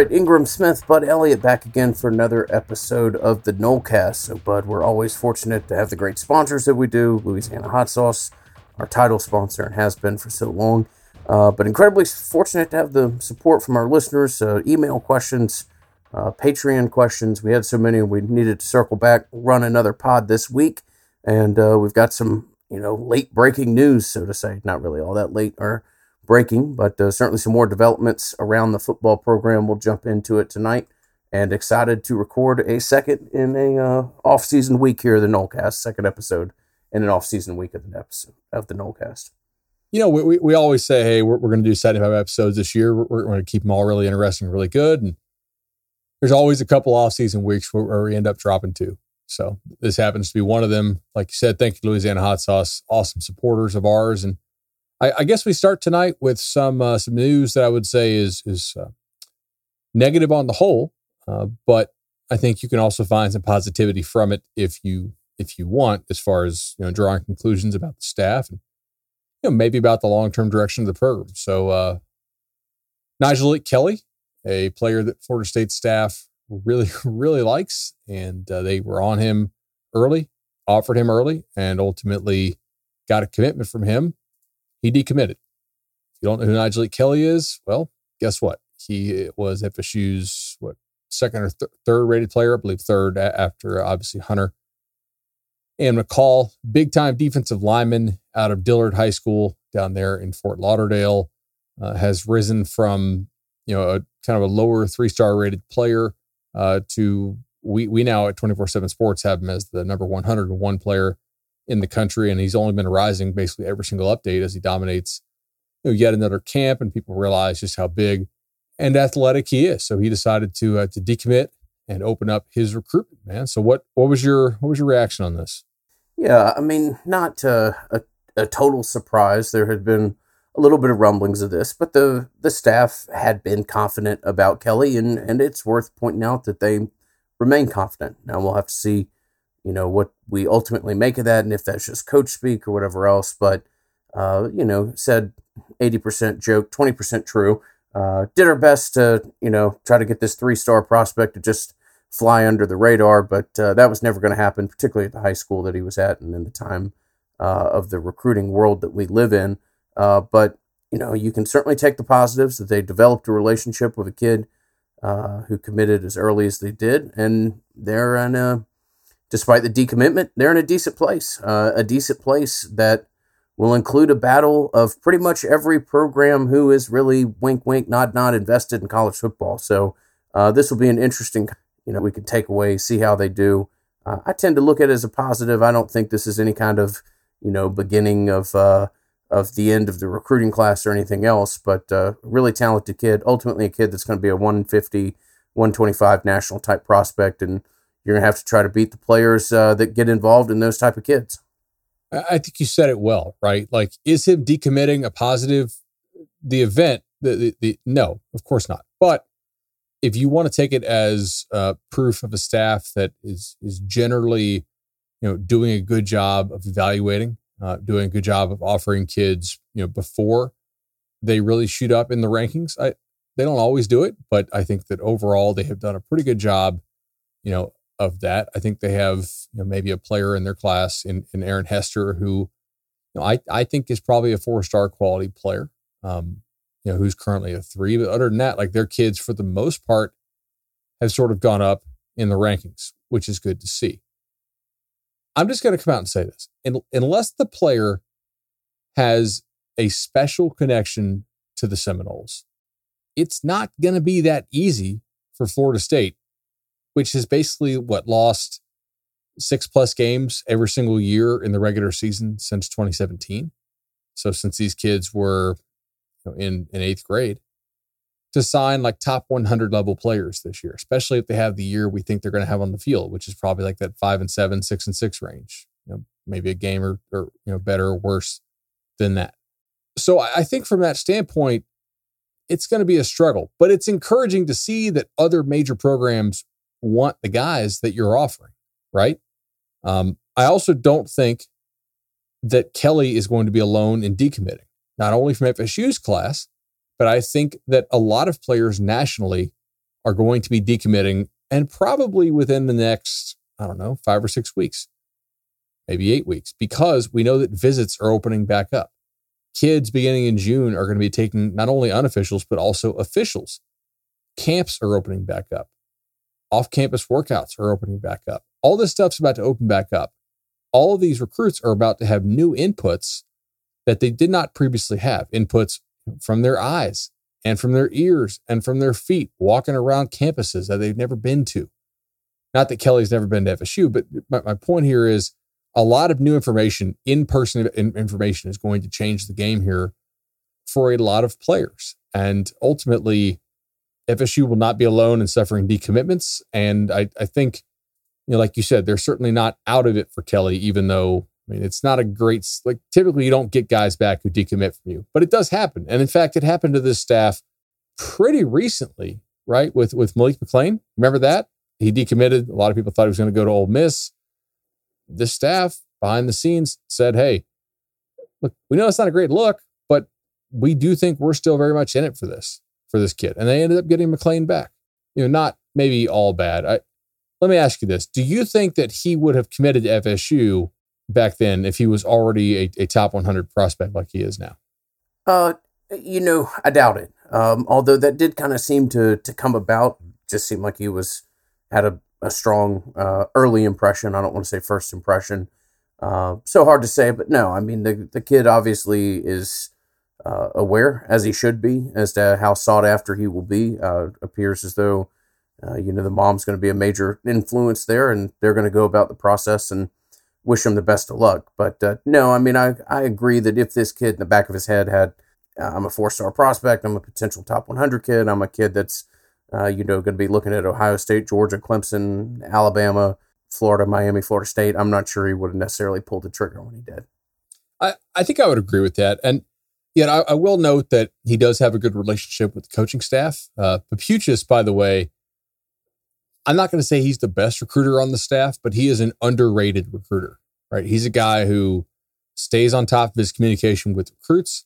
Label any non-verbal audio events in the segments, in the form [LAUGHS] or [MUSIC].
Right, Ingram Smith, Bud Elliott back again for another episode of the Nolecast. So, Bud, we're always fortunate to have the great sponsors that we do Louisiana Hot Sauce, our title sponsor, and has been for so long. Uh, but incredibly fortunate to have the support from our listeners, uh, email questions, uh, Patreon questions. We had so many, we needed to circle back, run another pod this week. And uh, we've got some, you know, late breaking news, so to say. Not really all that late or breaking, but uh, certainly some more developments around the football program. We'll jump into it tonight. And excited to record a second in a uh, off-season week here, the Nolecast, second episode in an off-season week of the episode of the Nolecast. You know, we, we always say, hey, we're, we're going to do 75 episodes this year. We're, we're going to keep them all really interesting, really good. And there's always a couple off-season weeks where we end up dropping two. So this happens to be one of them. Like you said, thank you, Louisiana Hot Sauce, awesome supporters of ours, and I, I guess we start tonight with some uh, some news that I would say is is uh, negative on the whole, uh, but I think you can also find some positivity from it if you if you want, as far as you know, drawing conclusions about the staff and you know maybe about the long term direction of the program. So uh, Nyjalik Kelly, a player that Florida State staff really [LAUGHS] really likes, and uh, they were on him early, offered him early, and ultimately got a commitment from him he decommitted. If you don't know who Nyjalik Kelly is, well, guess what? He was FSU's what second or th- third rated player, I believe third after obviously Hunter and McCall, big time defensive lineman out of Dillard High School down there in Fort Lauderdale, uh, has risen from you know a kind of a lower three star rated player uh, to we we now at 24 7 sports have him as the number 101 player in the country, and he's only been rising basically every single update as he dominates you know, yet another camp, and people realize just how big and athletic he is. So he decided to uh, to decommit and open up his recruitment. Man, so what what was your what was your reaction on this? Yeah, I mean, not uh, a a total surprise. There had been a little bit of rumblings of this, but the the staff had been confident about Kelly, and and it's worth pointing out that they remain confident. Now we'll have to see you know what we ultimately make of that and if that's just coach speak or whatever else but uh, you know said 80% joke 20% true. Uh, did our best to you know try to get this three star prospect to just fly under the radar but uh, that was never going to happen particularly at the high school that he was at and in the time uh, of the recruiting world that we live in. Uh, but you know you can certainly take the positives that they developed a relationship with a kid uh, who committed as early as they did and they're in a despite the decommitment, they're in a decent place. Uh, a decent place that will include a battle of pretty much every program who is really wink, wink, nod, nod invested in college football. So uh, this will be an interesting, you know, we can take away, see how they do. Uh, I tend to look at it as a positive. I don't think this is any kind of, you know, beginning of uh, of the end of the recruiting class or anything else. But uh, really talented kid. Ultimately, a kid that's going to be a 150, 125 national type prospect, and you're going to have to try to beat the players uh, that get involved in those type of kids. I think you said it well, right? Like, is him decommitting a positive? The event, the, the, the no, of course not. But if you want to take it as uh, proof of a staff that is is generally, you know, doing a good job of evaluating, uh, doing a good job of offering kids, you know, before they really shoot up in the rankings. I they don't always do it, but I think that overall they have done a pretty good job, you know, of that. I think they have you know, maybe a player in their class in, in Aaron Hester who you know, I, I think is probably a four star quality player, um, you know, who's currently a three. But other than that, like their kids for the most part have sort of gone up in the rankings, which is good to see. I'm just going to come out and say this. In, unless the player has a special connection to the Seminoles, it's not going to be that easy for Florida State which has basically what lost six plus games every single year in the regular season since 2017. So since these kids were in in eighth grade, to sign like top 100 level players this year, especially if they have the year we think they're going to have on the field, which is probably like that five and seven, six and six range. You know, maybe a game or, or you know better or worse than that. So I think from that standpoint, it's going to be a struggle, but it's encouraging to see that other major programs want the guys that you're offering, right? Um, I also don't think that Kelly is going to be alone in decommitting, not only from FSU's class, but I think that a lot of players nationally are going to be decommitting and probably within the next, I don't know, five or six weeks, maybe eight weeks, because we know that visits are opening back up. Kids beginning in June are going to be taking not only unofficials, but also officials. Camps are opening back up. Off campus workouts are opening back up. All this stuff's about to open back up. All of these recruits are about to have new inputs that they did not previously have inputs from their eyes, and from their ears and from their feet walking around campuses that they've never been to. Not that Kelly's never been to FSU, but my, my point here is a lot of new information, in person information, is going to change the game here for a lot of players. And ultimately, FSU will not be alone in suffering decommitments. And I, I think, you know, like you said, they're certainly not out of it for Kelly, even though I mean, it's not a great, like, typically you don't get guys back who decommit from you, but it does happen. And in fact, it happened to this staff pretty recently, right? With, with Malik McClain. Remember that? He decommitted. A lot of people thought he was going to go to Ole Miss. This staff behind the scenes said, hey, look, we know it's not a great look, but we do think we're still very much in it for this, for this kid. And they ended up getting McClain back. You know, not maybe all bad. I, let me ask you this. Do you think that he would have committed to FSU back then if he was already a, a top 100 prospect like he is now? Uh, you know, I doubt it. Um, although that did kind of seem to to come about, just seemed like he was had a, a strong uh, early impression. I don't want to say first impression. Uh, so hard to say, but no, I mean the the kid obviously is uh, aware, as he should be, as to how sought after he will be. Uh, appears as though uh, you know the mom's going to be a major influence there, and they're going to go about the process and wish him the best of luck. But uh, no, I mean, I, I agree that if this kid in the back of his head had, uh, I'm a four star prospect, I'm a potential top 100 kid, I'm a kid that's, uh, you know, going to be looking at Ohio State, Georgia, Clemson, Alabama, Florida, Miami, Florida State, I'm not sure he would have necessarily pulled the trigger when he did. I, I think I would agree with that. And yet I, I will note that he does have a good relationship with the coaching staff. Uh, Papuchis, by the way, I'm not going to say he's the best recruiter on the staff, but he is an underrated recruiter, right? He's a guy who stays on top of his communication with recruits.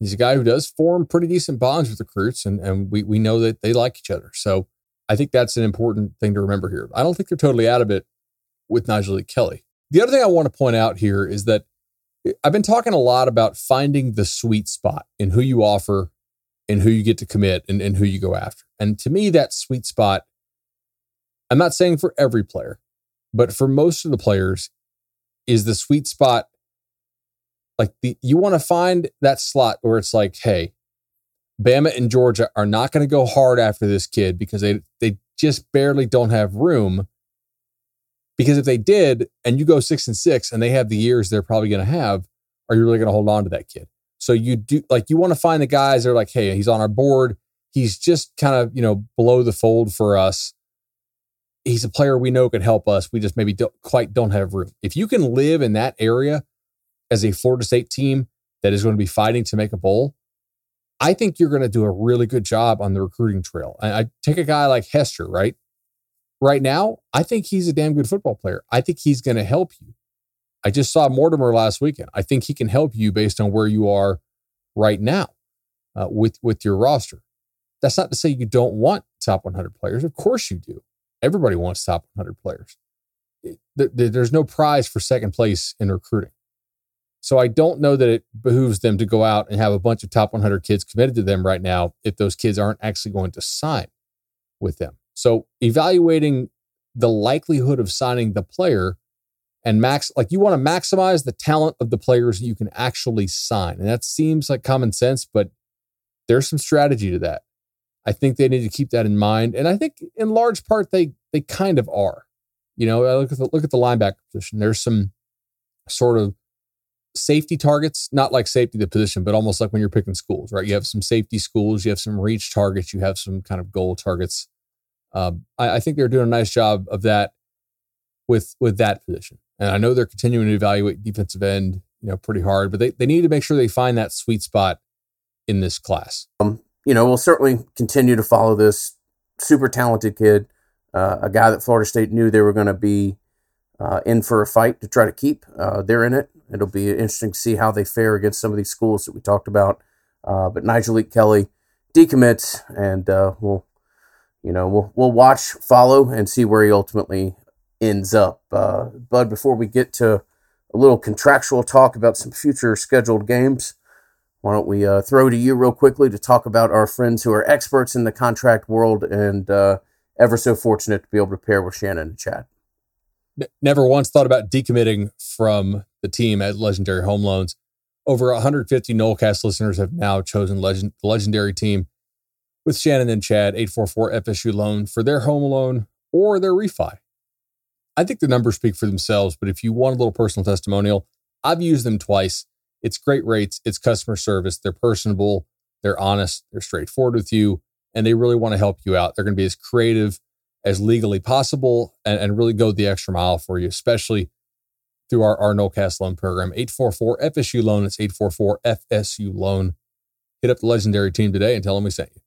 He's a guy who does form pretty decent bonds with recruits, and, and we, we know that they like each other. So I think that's an important thing to remember here. I don't think they're totally out of it with Nyjalik Kelly. The other thing I want to point out here is that I've been talking a lot about finding the sweet spot in who you offer and who you get to commit and, and who you go after. And to me, that sweet spot I'm not saying for every player, but for most of the players, is the sweet spot like the you want to find that slot where it's like, hey, Bama and Georgia are not going to go hard after this kid because they they just barely don't have room. Because if they did, and you go six and six, and they have the years they're probably going to have, are you really going to hold on to that kid? So you do like you want to find the guys that are like, hey, he's on our board. He's just kind of you know below the fold for us he's a player we know could help us. We just maybe don't, quite don't have room. If you can live in that area as a Florida State team that is going to be fighting to make a bowl, I think you're going to do a really good job on the recruiting trail. I, I take a guy like Hester, right? Right now, I think he's a damn good football player. I think he's going to help you. I just saw Mortimer last weekend. I think he can help you based on where you are right now uh, with with your roster. That's not to say you don't want top 100 players. Of course you do. Everybody wants top 100 players. There's no prize for second place in recruiting. So I don't know that it behooves them to go out and have a bunch of top 100 kids committed to them right now if those kids aren't actually going to sign with them. So evaluating the likelihood of signing the player and max like you want to maximize the talent of the players you can actually sign. And that seems like common sense, but there's some strategy to that. I think they need to keep that in mind, and I think in large part they they kind of are. You know, look at the look at the linebacker position. There's some sort of safety targets, not like safety the position, but almost like when you're picking schools, right? You have some safety schools, you have some reach targets, you have some kind of goal targets. Um, I, I think they're doing a nice job of that with with that position. And I know they're continuing to evaluate defensive end, you know, pretty hard, but they, they need to make sure they find that sweet spot in this class. Um, you know, we'll certainly continue to follow this super talented kid, uh, a guy that Florida State knew they were going to be uh, in for a fight to try to keep. Uh, they're in it. It'll be interesting to see how they fare against some of these schools that we talked about. Uh, but Nyjalik Kelly decommits, and uh, we'll you know, we'll we'll watch, follow, and see where he ultimately ends up. Uh, Bud, before we get to a little contractual talk about some future scheduled games, why don't we uh, throw to you real quickly to talk about our friends who are experts in the contract world and uh, ever so fortunate to be able to pair with Shannon and Chad. Never once thought about decommitting from the team at Legendary Home Loans. Over 150 Nolecast listeners have now chosen legend, the Legendary team with Shannon and Chad 844 FSU loan for their home loan or their refi. I think the numbers speak for themselves, but if you want a little personal testimonial, I've used them twice. It's great rates, it's customer service, they're personable, they're honest, they're straightforward with you, and they really want to help you out. They're going to be as creative as legally possible and, and really go the extra mile for you, especially through our, our Nolecast loan program. 844 FSU loan. It's 844 FSU loan. Hit up the legendary team today and tell them we sent you.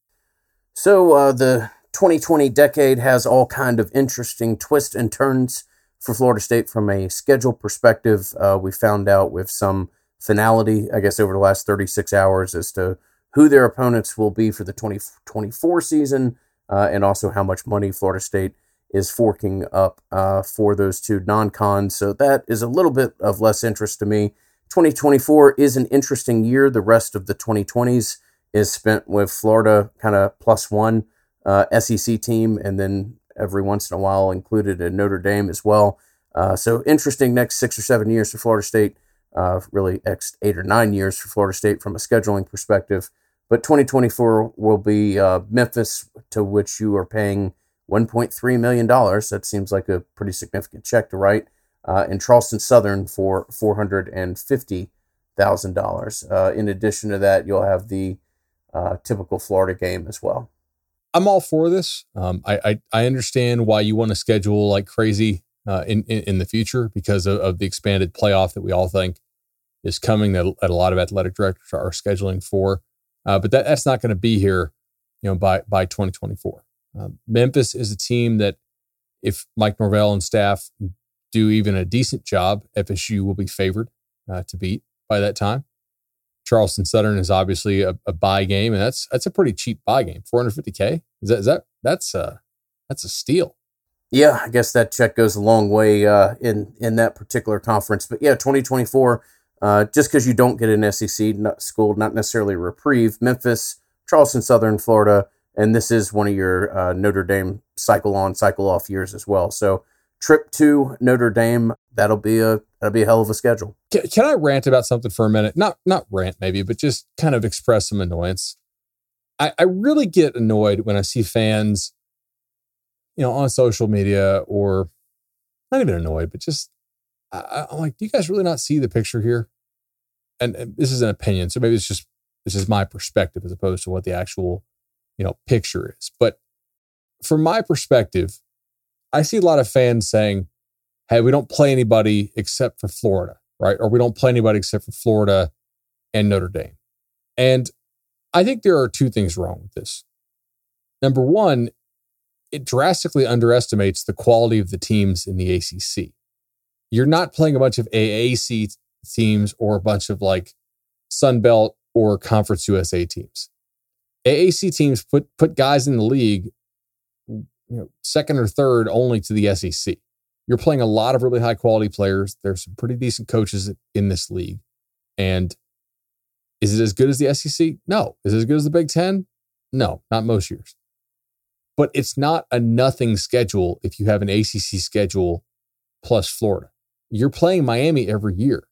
So uh, the 2020 decade has all kind of interesting twists and turns for Florida State from a schedule perspective. Uh, we found out with some finality, I guess, over the last 36 hours as to who their opponents will be for the 2024 season uh, and also how much money Florida State is forking up uh, for those two non cons. So that is a little bit of less interest to me. 2024 is an interesting year. The rest of the 2020s is spent with Florida kind of plus one uh, SEC team, and then every once in a while included in Notre Dame as well. Uh, so interesting next six or seven years for Florida State. Uh, really, next eight or nine years for Florida State from a scheduling perspective. But 2024 will be uh, Memphis, to which you are paying 1.3 million dollars. That seems like a pretty significant check to write. Uh, and Charleston Southern for 450 thousand uh, dollars. In addition to that, you'll have the uh, typical Florida game as well. I'm all for this. Um, I, I, I understand why you want to schedule like crazy uh, in, in, in the future because of, of, the expanded playoff that we all think is coming that, that a lot of athletic directors are scheduling for. Uh, but that, that's not going to be here, you know, by by 2024. Um, Memphis is a team that, if Mike Norvell and staff do even a decent job, FSU will be favored uh, to beat by that time. Charleston Southern is obviously a, a buy game, and that's that's a pretty cheap buy game. 450k is that is that that's a that's a steal. Yeah, I guess that check goes a long way uh, in in that particular conference. But yeah, 2024. Uh, just because you don't get an SEC not school, not necessarily reprieve. Memphis, Charleston Southern, Florida, and this is one of your uh, Notre Dame cycle on, cycle off years as well. So trip to Notre Dame. That'll be a that'll be a hell of a schedule. Can, can I rant about something for a minute? Not not rant maybe, but just kind of express some annoyance. I, I really get annoyed when I see fans, you know, on social media or not even annoyed, but just I, I'm like, do you guys really not see the picture here? And, and this is an opinion, so maybe it's just this is my perspective as opposed to what the actual you know picture is. But from my perspective, I see a lot of fans saying, hey, we don't play anybody except for Florida, right? Or we don't play anybody except for Florida and Notre Dame. And I think there are two things wrong with this. Number one, it drastically underestimates the quality of the teams in the ACC. You're not playing a bunch of AAC teams or a bunch of like Sun Belt or Conference USA teams. ACC teams put put guys in the league you know, second or third only to the SEC. You're playing a lot of really high quality players. There's some pretty decent coaches in this league. And is it as good as the SEC? No. Is it as good as the Big Ten? No, not most years. But it's not a nothing schedule if you have an ACC schedule plus Florida. You're playing Miami every year.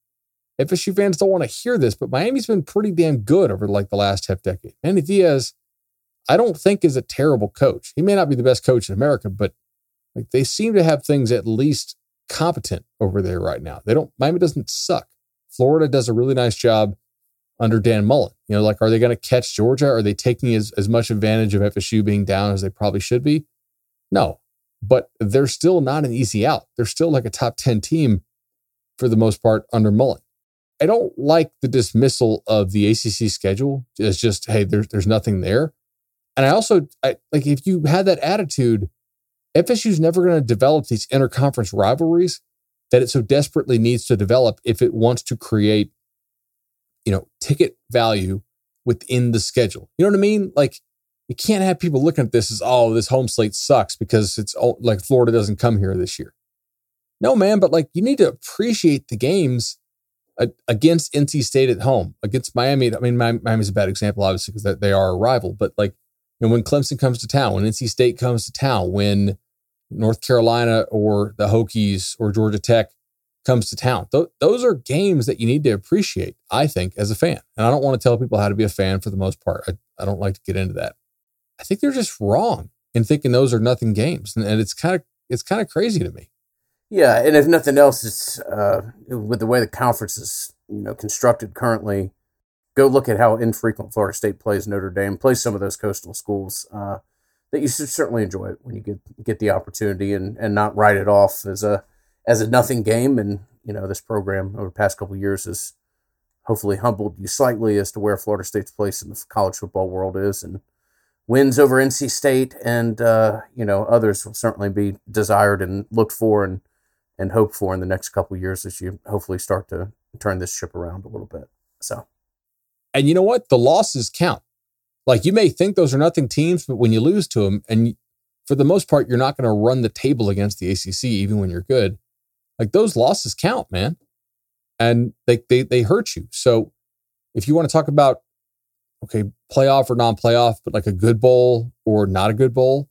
FSU fans don't want to hear this, but Miami's been pretty damn good over like the last half decade. Manny Diaz I don't think is a terrible coach. He may not be the best coach in America, but like they seem to have things at least competent over there right now. They don't Miami doesn't suck. Florida does a really nice job under Dan Mullen. You know, like are they going to catch Georgia? Are they taking as, as much advantage of FSU being down as they probably should be? No. But they're still not an easy out. They're still like a top 10 team for the most part under Mullen. I don't like the dismissal of the ACC schedule as just, hey, there's, there's nothing there. And I also I, like if you had that attitude, FSU's never going to develop these interconference rivalries that it so desperately needs to develop if it wants to create, you know, ticket value within the schedule. You know what I mean? Like, you can't have people looking at this as, oh, this home slate sucks because it's all, like Florida doesn't come here this year. No, man, but like you need to appreciate the games against NC State at home, against Miami. I mean, Miami's a bad example, obviously, because they are a rival, but like, know, when Clemson comes to town, when NC State comes to town, when North Carolina or the Hokies or Georgia Tech comes to town. Th- those are games that you need to appreciate, I think, as a fan. And I don't want to tell people how to be a fan for the most part. I, I don't like to get into that. I think they're just wrong in thinking those are nothing games. And, and it's kind of it's kind of crazy to me. Yeah, and if nothing else, it's uh, with the way the conference is you know constructed currently. Go look at how infrequent Florida State plays Notre Dame, plays some of those coastal schools. Uh, that you should certainly enjoy it when you get get the opportunity and, and not write it off as a as a nothing game. And you know this program over the past couple years has hopefully humbled you slightly as to where Florida State's place in the college football world is, and wins over NC State and uh, you know others will certainly be desired and looked for and and hoped for in the next couple years as you hopefully start to turn this ship around a little bit. So, and you know what? The losses count. Like you may think those are nothing teams, but when you lose to them, and for the most part, you're not going to run the table against the ACC, even when you're good. Like those losses count, man, and they they they hurt you. So if you want to talk about okay, playoff or non-playoff, but like a good bowl or not a good bowl,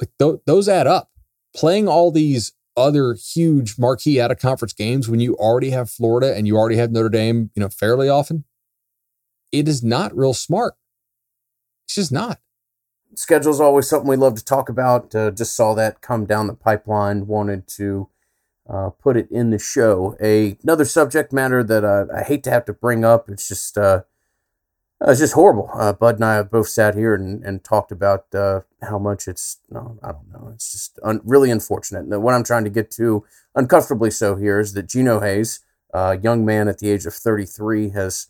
like th- those add up. Playing all these other huge marquee out of conference games when you already have Florida and you already have Notre Dame, you know, fairly often, it is not real smart. It's just not. Schedule's always something we love to talk about. Uh, just saw that come down the pipeline. Wanted to uh, put it in the show. A another subject matter that uh, I hate to have to bring up. It's just uh, it's just horrible. Uh, Bud and I have both sat here and, and talked about uh, how much it's. No, I don't know. It's just un- really unfortunate. And what I'm trying to get to, uncomfortably so, here is that Geno Hayes, a young man at the age of 33, has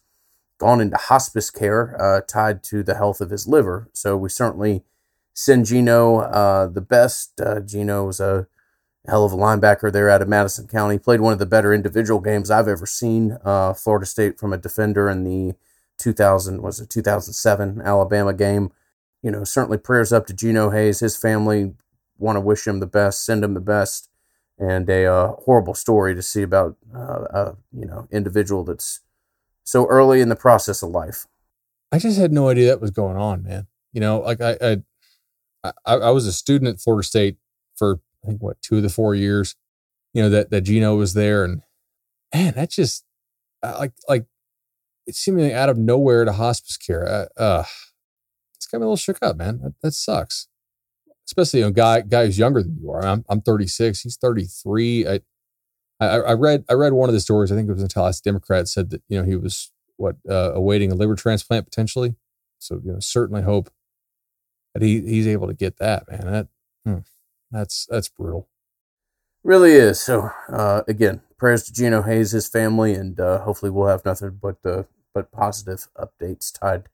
gone into hospice care uh, tied to the health of his liver. So we certainly send Geno uh, the best. Uh, Geno was a hell of a linebacker there out of Madison County. Played one of the better individual games I've ever seen. Uh, Florida State from a defender in the 2000 was a 2007 Alabama game. You know, certainly prayers up to Geno Hayes. His family want to wish him the best, send him the best, and a uh, horrible story to see about uh, a you know individual that's so early in the process of life. I just had no idea that was going on, man. You know, like I, I, I, I was a student at Florida State for I think what two of the four years. You know that that Geno was there, and man, that just like like it's seemingly out of nowhere to hospice care. Uh, uh, it's got me a little shook up, man. That, that sucks. Especially a you know, guy guy who's younger than you are. I'm I'm 36. He's 33. I I, I, read I read one of the stories. I think it was in Tallahassee Democrat said that you know he was what uh, awaiting a liver transplant potentially. So you know certainly hope that he he's able to get that man. That hmm, that's that's brutal. Really is. So uh, again, prayers to Geno Hayes, his family, and uh, hopefully we'll have nothing but uh, but positive updates tied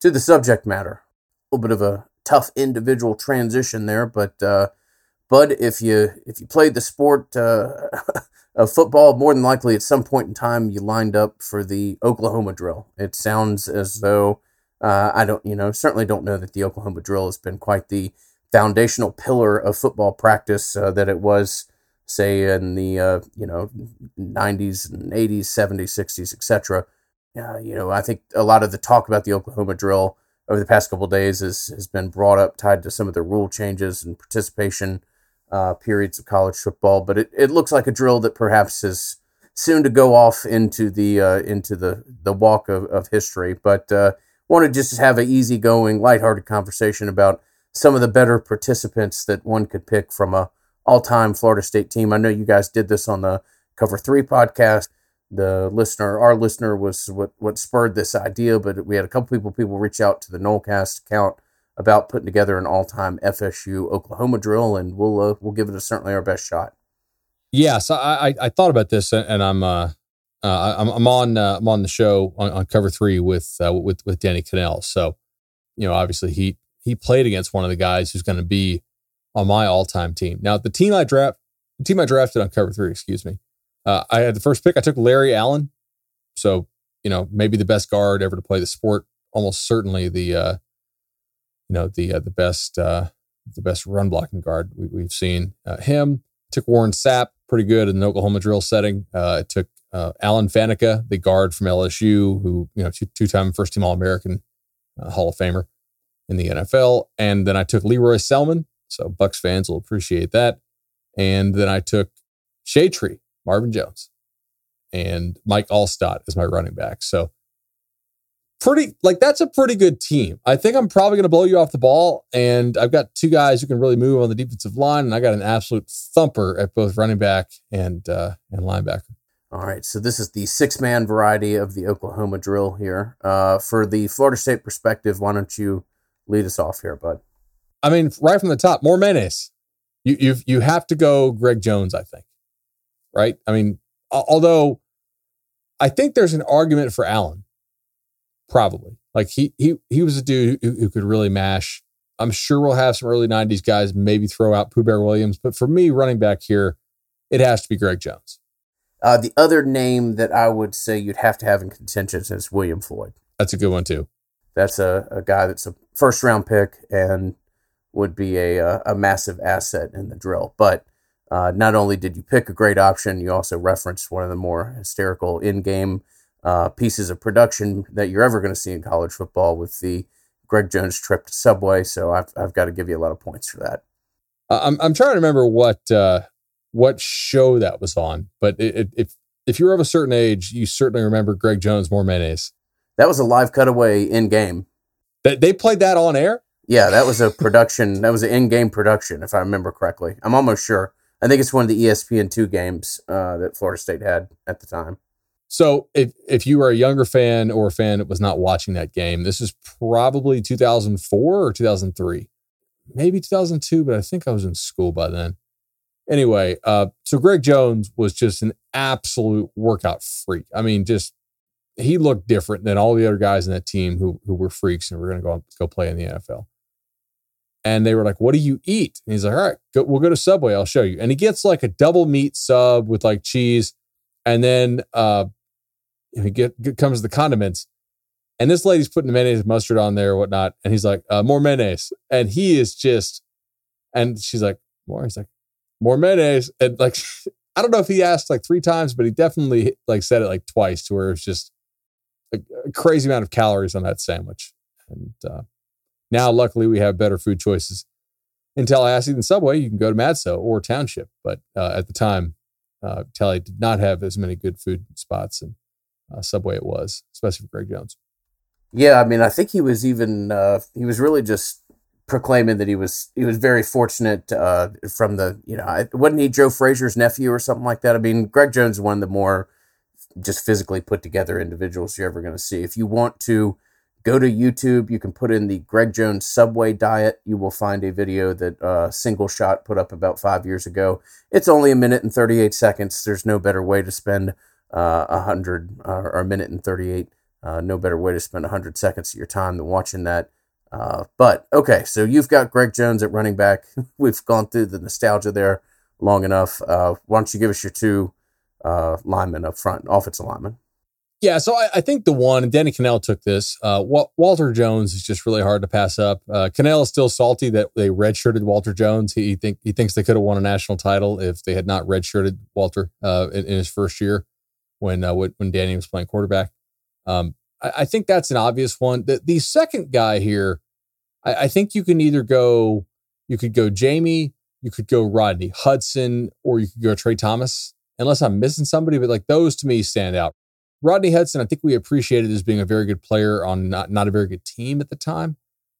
to the subject matter. A little bit of a tough individual transition there, but uh, Bud, if you if you played the sport uh, [LAUGHS] of football, more than likely at some point in time you lined up for the Oklahoma drill. It sounds as though uh, I don't, you know, certainly don't know that the Oklahoma drill has been quite the foundational pillar of football practice uh, that it was, say, in the uh, you know '90s and '80s, '70s, '60s, etc. you know, I think a lot of the talk about the Oklahoma drill over the past couple days has has been brought up, tied to some of the rule changes and participation uh, periods of college football, but it, it looks like a drill that perhaps is soon to go off into the uh, into the the walk of, of history. But uh, want to just have an easygoing, lighthearted conversation about some of the better participants that one could pick from a all-time Florida State team. I know you guys did this on the Cover Three podcast. The listener, our listener, was what what spurred this idea, but we had a couple people people reach out to the Nolecast account about putting together an all-time FSU Oklahoma drill, and we'll uh, we'll give it a, certainly our best shot. Yeah, so I I thought about this, and I'm uh, uh I'm, I'm on uh, I'm on the show on, on cover three with uh, with with Danny Kanell. So you know, obviously he he played against one of the guys who's going to be on my all-time team. Now the team I draft the team I drafted on cover three, excuse me. Uh, I had the first pick. I took Larry Allen, so you know maybe the best guard ever to play the sport. Almost certainly the uh, you know the uh, the best uh, the best run blocking guard we, have seen. Uh, him took Warren Sapp, pretty good in the Oklahoma drill setting. Uh, it took uh, Alan Faneca, the guard from LSU, who you know two time first team All American, uh, Hall of Famer in the NFL, and then I took Lee Roy Selmon. So Bucks fans will appreciate that. And then I took Shade Tree, Marvin Jones, and Mike Alstott as my running back. So pretty like that's a pretty good team. I think I'm probably going to blow you off the ball, and I've got two guys who can really move on the defensive line, and I got an absolute thumper at both running back and uh, and linebacker. All right, so this is the six man variety of the Oklahoma drill here. Uh, for the Florida State perspective, why don't you lead us off here, bud? I mean, right from the top, more menace. You you you have to go Greg Jones, I think. Right? I mean, although I think there's an argument for Allen Probably. Like he he he was a dude who, who could really mash. I'm sure we'll have some early 90s guys maybe throw out Pooh Bear Williams, but for me, running back here, it has to be Greg Jones. Uh, the other name that I would say you'd have to have in contention is William Floyd. That's a good one too. That's a, a guy that's a first round pick and would be a, a, a massive asset in the drill. But uh, not only did you pick a great option, you also referenced one of the more hysterical in game uh, pieces of production that you're ever going to see in college football with the Greg Jones trip to Subway. So I've, I've got to give you a lot of points for that. I'm, I'm trying to remember what, uh, what show that was on, but it, it, if, if you're of a certain age, you certainly remember Greg Jones more mayonnaise. That was a live cutaway in game. That they played that on air? Yeah, that was a production. that was an in-game production, if I remember correctly. I'm almost sure. I think it's one of the ESPN two games uh, that Florida State had at the time. So if if you are a younger fan or a fan that was not watching that game, this is probably 2004 or 2003, maybe 2002, but I think I was in school by then. Anyway, uh, so Greg Jones was just an absolute workout freak. I mean, just he looked different than all the other guys in that team who who were freaks and were going to go go play in the NFL. And they were like, "What do you eat?" And he's like, "All right, go, we'll go to Subway. I'll show you." And he gets like a double meat sub with like cheese, and then uh, he get, get, comes the condiments, and this lady's putting mayonnaise mustard on there or whatnot, and he's like, uh, more mayonnaise, and he is just, and she's like, more. He's like, more mayonnaise, and like, [LAUGHS] I don't know if he asked like three times, but he definitely like said it like twice, to where it's just a, a, crazy amount of calories on that sandwich, and uh, now luckily we have better food choices in Tallahassee than Subway. You can go to Madso or Township, but uh, at the time, uh, Tally did not have as many good food spots and uh, Subway it was, especially for Greg Jones. Yeah, I mean, I think he was even uh, he was really just proclaiming that he was he was very fortunate uh, from the you know I, wasn't he Joe Frazier's nephew or something like that. I mean, Greg Jones one of the more just physically put together individuals you're ever going to see. If you want to go to YouTube, you can put in the Greg Jones Subway diet. You will find a video that uh, Single Shot put up about five years ago. It's only a minute and 38 seconds. There's no better way to spend uh, a hundred uh, or a minute and 38. Uh, no better way to spend a hundred seconds of your time than watching that. Uh, but okay, so you've got Greg Jones at running back. [LAUGHS] We've gone through the nostalgia there long enough. Uh, why don't you give us your two uh, linemen up front, offensive linemen? Yeah, so I, I, think the one, and Danny Kanell took this. Uh, Walter Jones is just really hard to pass up. Uh, Kanell is still salty that they redshirted Walter Jones. He, he think he thinks they could have won a national title if they had not redshirted Walter uh, in, in, his first year when uh, when Danny was playing quarterback. Um, I, I, think that's an obvious one. The, the second guy here, I, I, think you can either go, you could go Jamie, you could go Rodney Hudson, or you could go Trey Thomas. Unless I'm missing somebody, but like those to me stand out. Rodney Hudson, I think we appreciated as being a very good player on not, not a very good team at the time,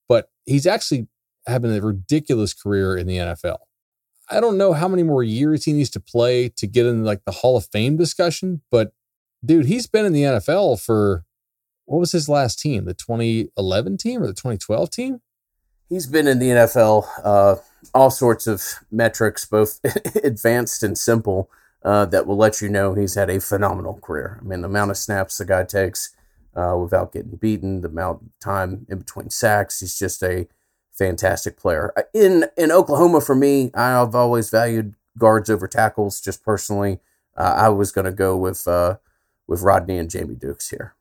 but he's actually having a ridiculous career in the NFL. I don't know how many more years he needs to play to get in like the Hall of Fame discussion, but dude, he's been in the NFL for what was his last team? The 2011 team or the 2012 team? He's been in the NFL, uh, all sorts of metrics, both [LAUGHS] advanced and simple, uh, that will let you know he's had a phenomenal career. I mean, the amount of snaps the guy takes uh, without getting beaten, the amount of time in between sacks, he's just a fantastic player. Uh, in in Oklahoma, for me, I've always valued guards over tackles. Just personally, uh, I was going to go with uh, with Rodney and Jamie Dukes here.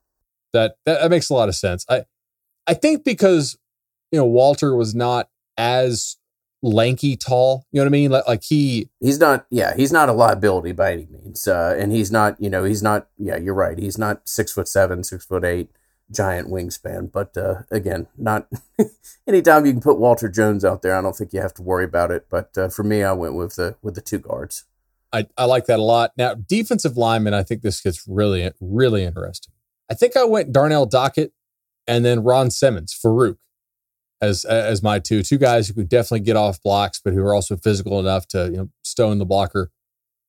That, that that makes a lot of sense. I I think because you know, Walter was not as lanky tall. You know what I mean? Like, like he he's not yeah he's not a liability by any means uh, and he's not you know he's not yeah you're right he's not six foot seven six foot eight giant wingspan. But uh, again not [LAUGHS] anytime you can put walter jones out there i don't think you have to worry about it. But uh, for me i went with the with the two guards. I, I like that a lot. Now defensive lineman i think this gets really really interesting. I think i went darnell dockett and then ron simmons farouk as as my two two guys who could definitely get off blocks, but who are also physical enough to you know stone the blocker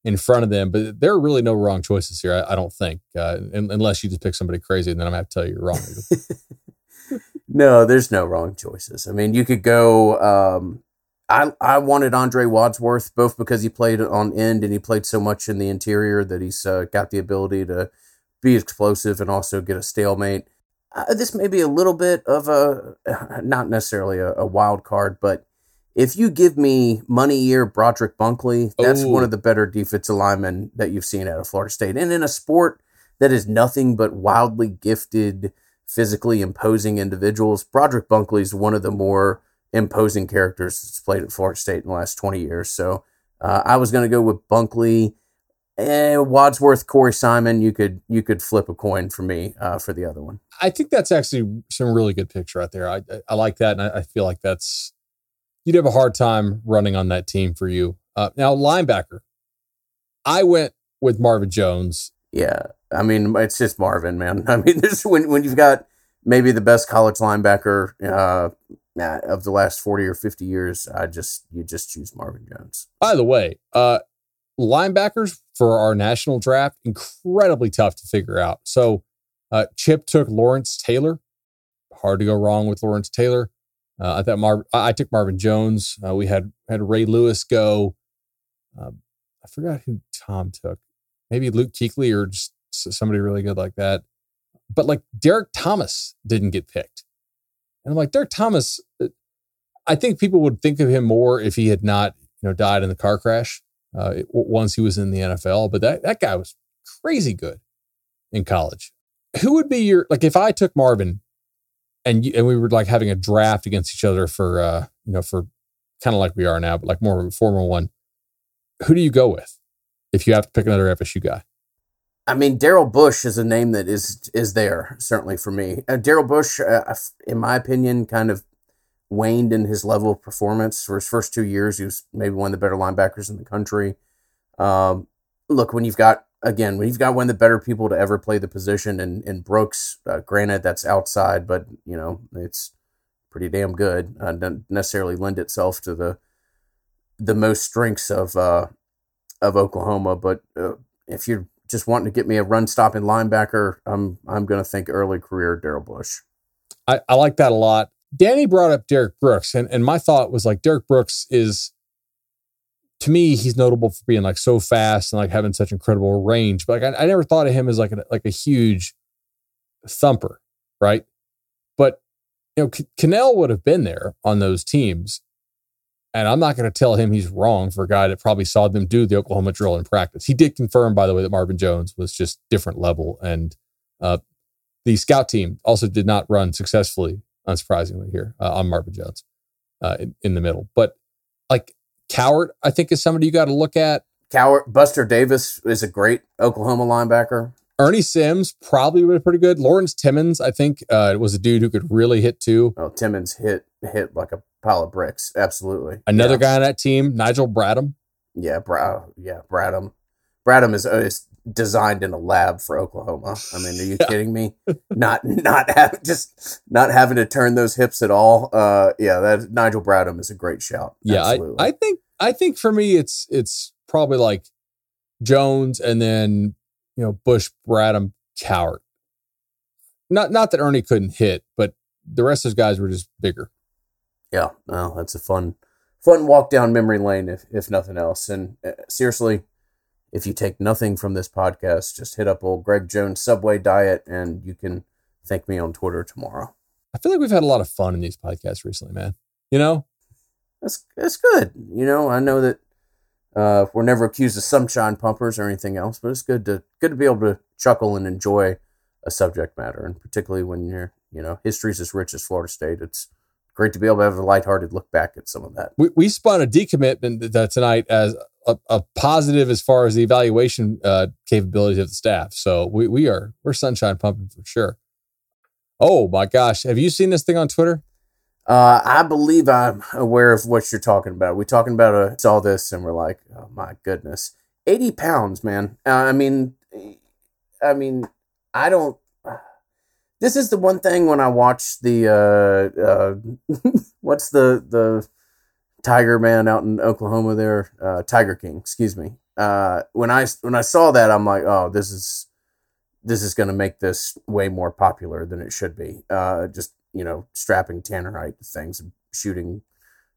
in front of them. But there are really no wrong choices here. I, I don't think, uh, unless you just pick somebody crazy, and then I'm gonna have to tell you you're wrong. [LAUGHS] no, there's no wrong choices. I mean, you could go. Um, I I wanted Andre Wadsworth both because he played on end and he played so much in the interior that he's uh, got the ability to be explosive and also get a stalemate uh, this may be a little bit of a [LAUGHS] not necessarily a, a, wild card, but if you give me money year Broderick Bunkley, that's Ooh. one of the better defensive linemen that you've seen out of Florida State. And in a sport that is nothing but wildly gifted, physically imposing individuals, Broderick Bunkley is one of the more imposing characters that's played at Florida State in the last 20 years. So uh, I was going to go with Bunkley eh, Wadsworth, Corey Simon, you could you could flip a coin for me uh, for the other one. I think that's actually some really good picture out there. I I like that, and I, I feel like that's you'd have a hard time running on that team for you. Uh, now linebacker, I went with Marvin Jones. Yeah, I mean it's just Marvin, man. [LAUGHS] I mean, this when when you've got maybe the best college linebacker uh, of the last forty or fifty years, I just you just choose Marvin Jones. By the way, uh, linebackers for our national draft, incredibly tough to figure out. So uh, Chip took Lawrence Taylor. Hard to go wrong with Lawrence Taylor. Uh, I thought Mar- I took Marvin Jones. Uh, we had had Ray Lewis go. Um, I forgot who Tom took. Maybe Luke Kuechly or just somebody really good like that. But like Derrick Thomas didn't get picked, and I'm like Derrick Thomas. Uh, I think people would think of him more if he had not, you know, died in the car crash uh, once he was in the NFL. But that that guy was crazy good in college. Who would be your like if I took Marvin and and we were like having a draft against each other for uh you know for kind of like we are now, but like more of a formal one. Who do you go with if you have to pick another FSU guy? I mean, Daryl Bush is a name that is is there certainly for me. Uh, Daryl Bush, uh, in my opinion, kind of waned in his level of performance for his first two years. He was maybe one of the better linebackers in the country. Um, look, when you've got again, you've got one of the better people to ever play the position, and and Brooks, uh, granted that's outside, but you know it's pretty damn good. Uh, doesn't necessarily lend itself to the the most strengths of uh, of Oklahoma, but uh, if you're just wanting to get me a run stopping linebacker, I'm I'm going to think early career Daryl Bush. I, I like that a lot. Danny brought up Derrick Brooks, and, and my thought was like Derrick Brooks is to me, he's notable for being like so fast and like having such incredible range. But like I, I never thought of him as like a, like a huge thumper, right? But you know, Kanell would have been there on those teams, and I'm not going to tell him he's wrong for a guy that probably saw them do the Oklahoma drill in practice. He did confirm, by the way, that Marvin Jones was just different level, and uh, the scout team also did not run successfully unsurprisingly here uh, on Marvin Jones uh, in, in, the middle. But like Cowart, I think is somebody you got to look at. Cowart, Buster Davis is a great Oklahoma linebacker. Ernie Sims probably would be pretty good. Lawrence Timmons, I think, uh, was a dude who could really hit too. Oh, Timmons hit hit like a pile of bricks. Absolutely. Another yeah. guy on that team, Nigel Bradham. Yeah, Bra- yeah, Bradham. Bradham is, is designed in a lab for Oklahoma. I mean, are you [LAUGHS] yeah. kidding me? Not not having just not having to turn those hips at all. Uh, yeah, that Nigel Bradham is a great shout. Yeah, I, I think I think for me it's it's probably like Jones and then you know Bush, Bradham, Cowart. Not not that Ernie couldn't hit, but the rest of those guys were just bigger. Yeah, well, that's a fun fun walk down memory lane if if nothing else. And uh, seriously if you take nothing from this podcast, just hit up old Greg Jones Subway Diet and you can thank me on Twitter tomorrow. I feel like we've had a lot of fun in these podcasts recently, man. You know? That's that's good. You know, I know that uh, we're never accused of sunshine pumpers or anything else, but it's good to good to be able to chuckle and enjoy a subject matter, and particularly when you're, you know, history's as rich as Florida State. It's great to be able to have a lighthearted look back at some of that. We, we spun a decommitment that tonight as a, a positive as far as the evaluation uh, capabilities of the staff. So we, we are we're sunshine pumping for sure. Oh my gosh, have you seen this thing on Twitter? Uh, I believe I'm aware of what you're talking about. We talking about a, saw this and we're like, oh my goodness, eighty pounds, man. Uh, I mean, I mean, I don't. This is the one thing when I watch the uh, uh, [LAUGHS] what's the the Tiger Man out in Oklahoma there, uh, Tiger King, excuse me. Uh, when I when I saw that, I'm like, oh, this is this is going to make this way more popular than it should be. Uh, just you know, strapping tannerite things shooting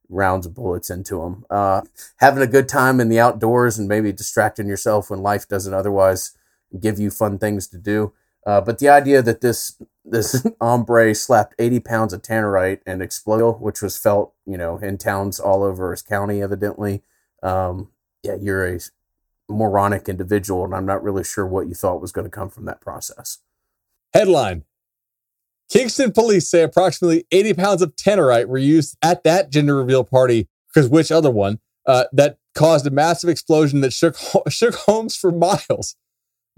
rounds of bullets into them. Uh, having a good time in the outdoors and maybe distracting yourself when life doesn't otherwise give you fun things to do. Uh, but the idea that this this [LAUGHS] hombre slapped 80 pounds of tannerite and exploded, which was felt, you know, in towns all over his county, evidently. Um, yeah, you're a moronic individual, and I'm not really sure what you thought was going to come from that process. Headline Kingston police say approximately 80 pounds of tannerite were used at that gender reveal party, because which other one, uh, that caused a massive explosion that shook, [LAUGHS] shook homes for miles.